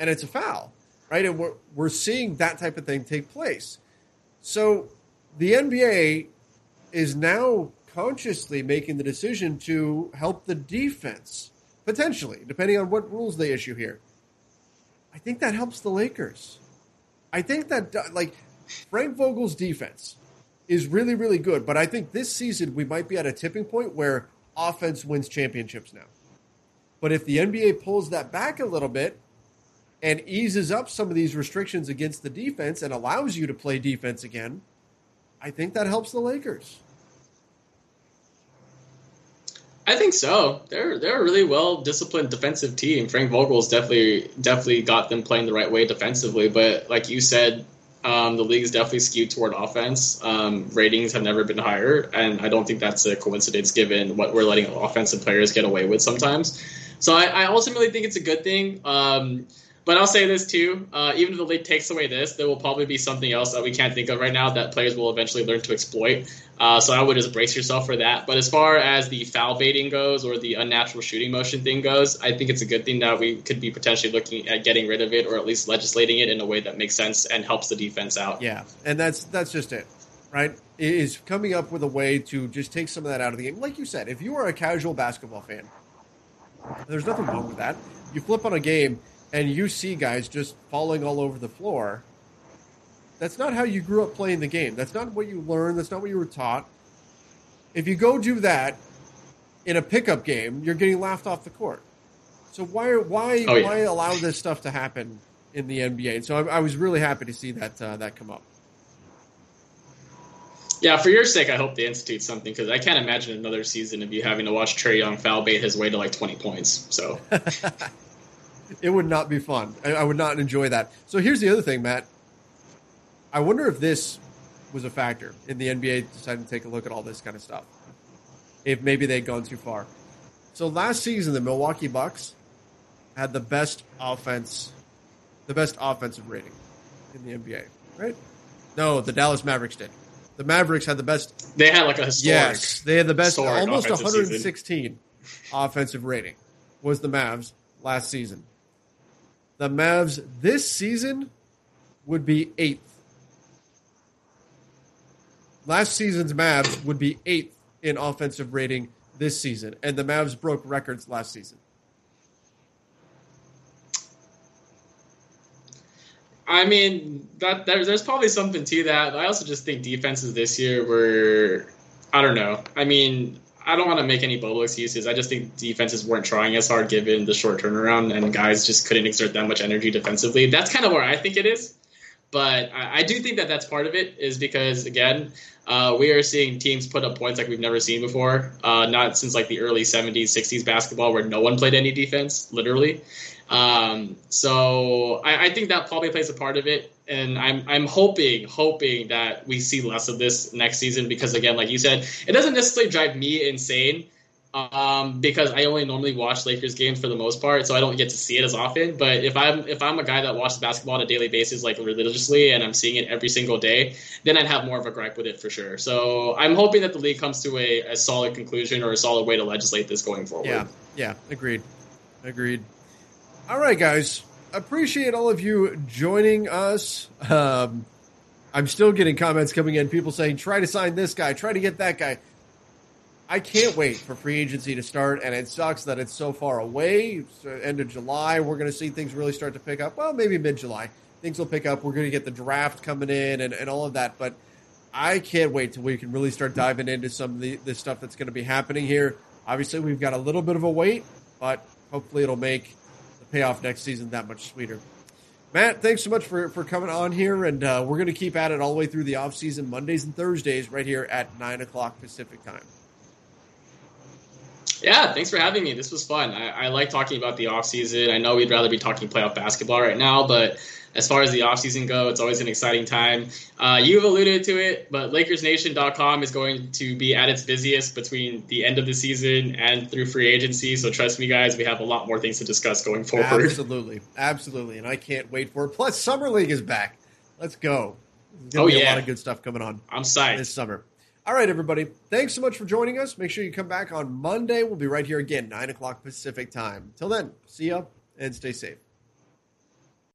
and it's a foul, right? And we're, we're seeing that type of thing take place. So the NBA is now consciously making the decision to help the defense, potentially, depending on what rules they issue here. I think that helps the Lakers. I think that, uh, like, Frank Vogel's defense is really, really good. But I think this season we might be at a tipping point where offense wins championships now. But if the NBA pulls that back a little bit and eases up some of these restrictions against the defense and allows you to play defense again, I think that helps the Lakers. I think so. They're they're a really well disciplined defensive team. Frank Vogel's definitely definitely got them playing the right way defensively. But like you said, um, the league is definitely skewed toward offense. Um, ratings have never been higher, and I don't think that's a coincidence given what we're letting offensive players get away with sometimes. So I, I ultimately think it's a good thing. Um, but I'll say this too: uh, even if the league takes away this, there will probably be something else that we can't think of right now that players will eventually learn to exploit. Uh, so I would just brace yourself for that. But as far as the foul baiting goes, or the unnatural shooting motion thing goes, I think it's a good thing that we could be potentially looking at getting rid of it, or at least legislating it in a way that makes sense and helps the defense out. Yeah, and that's that's just it, right? Is coming up with a way to just take some of that out of the game. Like you said, if you are a casual basketball fan, there's nothing wrong with that. You flip on a game and you see guys just falling all over the floor. That's not how you grew up playing the game. That's not what you learned. That's not what you were taught. If you go do that in a pickup game, you're getting laughed off the court. So why why Oh, yeah. why allow this stuff to happen in the NBA? And so I, I was really happy to see that uh, that come up. Yeah, for your sake, I hope they institute something because I can't imagine another season of you having to watch Trae Young foul bait his way to like 20 points. So It would not be fun. I, I would not enjoy that. So here's the other thing, Matt. I wonder if this was a factor in the NBA deciding to take a look at all this kind of stuff. If maybe they'd gone too far. So last season, the Milwaukee Bucks had the best offense, the best offensive rating in the NBA, right? No, the Dallas Mavericks did. The Mavericks had the best they had like a historic. Yes, they had the best, almost offensive 116 offensive rating was the Mavs last season. The Mavs this season would be eighth. Last season's Mavs would be eighth in offensive rating this season, and the Mavs broke records last season. I mean, that there, there's probably something to that. I also just think defenses this year were, I don't know. I mean, I don't want to make any bubble excuses. I just think defenses weren't trying as hard given the short turnaround, and guys just couldn't exert that much energy defensively. That's kind of where I think it is. But I, I do think that that's part of it, is because again, uh, we are seeing teams put up points like we've never seen before. Uh, not since like the early '70s, '60s basketball, where no one played any defense, literally. Um, so I, I, think that probably plays a part of it, and I'm I'm hoping hoping that we see less of this next season because again, like you said, it doesn't necessarily drive me insane. Um, because I only normally watch Lakers games for the most part, so I don't get to see it as often. But if I'm if I'm a guy that watches basketball on a daily basis, like religiously, and I'm seeing it every single day, then I'd have more of a gripe with it for sure. So I'm hoping that the league comes to a, a solid conclusion or a solid way to legislate this going forward. Yeah, yeah, agreed, agreed. All right, guys. Appreciate all of you joining us. Um, I'm still getting comments coming in, people saying, try to sign this guy, try to get that guy. I can't wait for free agency to start, and it sucks that it's so far away. So end of July, we're going to see things really start to pick up. Well, maybe mid July. Things will pick up. We're going to get the draft coming in and, and all of that. But I can't wait till we can really start diving into some of the, the stuff that's going to be happening here. Obviously, we've got a little bit of a wait, but hopefully it'll make the payoff next season that much sweeter. Matt, thanks so much for, for coming on here, and uh, we're going to keep at it all the way through the off season, Mondays and Thursdays, right here at nine o'clock Pacific time. Yeah, thanks for having me. This was fun. I, I like talking about the off season. I know we'd rather be talking playoff basketball right now, but as far as the offseason go, it's always an exciting time. Uh, you've alluded to it, but LakersNation.com is going to be at its busiest between the end of the season and through free agency. So trust me, guys, we have a lot more things to discuss going forward. Absolutely, absolutely, and I can't wait for it. Plus, Summer League is back. Let's go. oh yeah, a lot of good stuff coming on. I'm psyched this summer. All right, everybody. Thanks so much for joining us. Make sure you come back on Monday. We'll be right here again, 9 o'clock Pacific time. Till then, see ya and stay safe.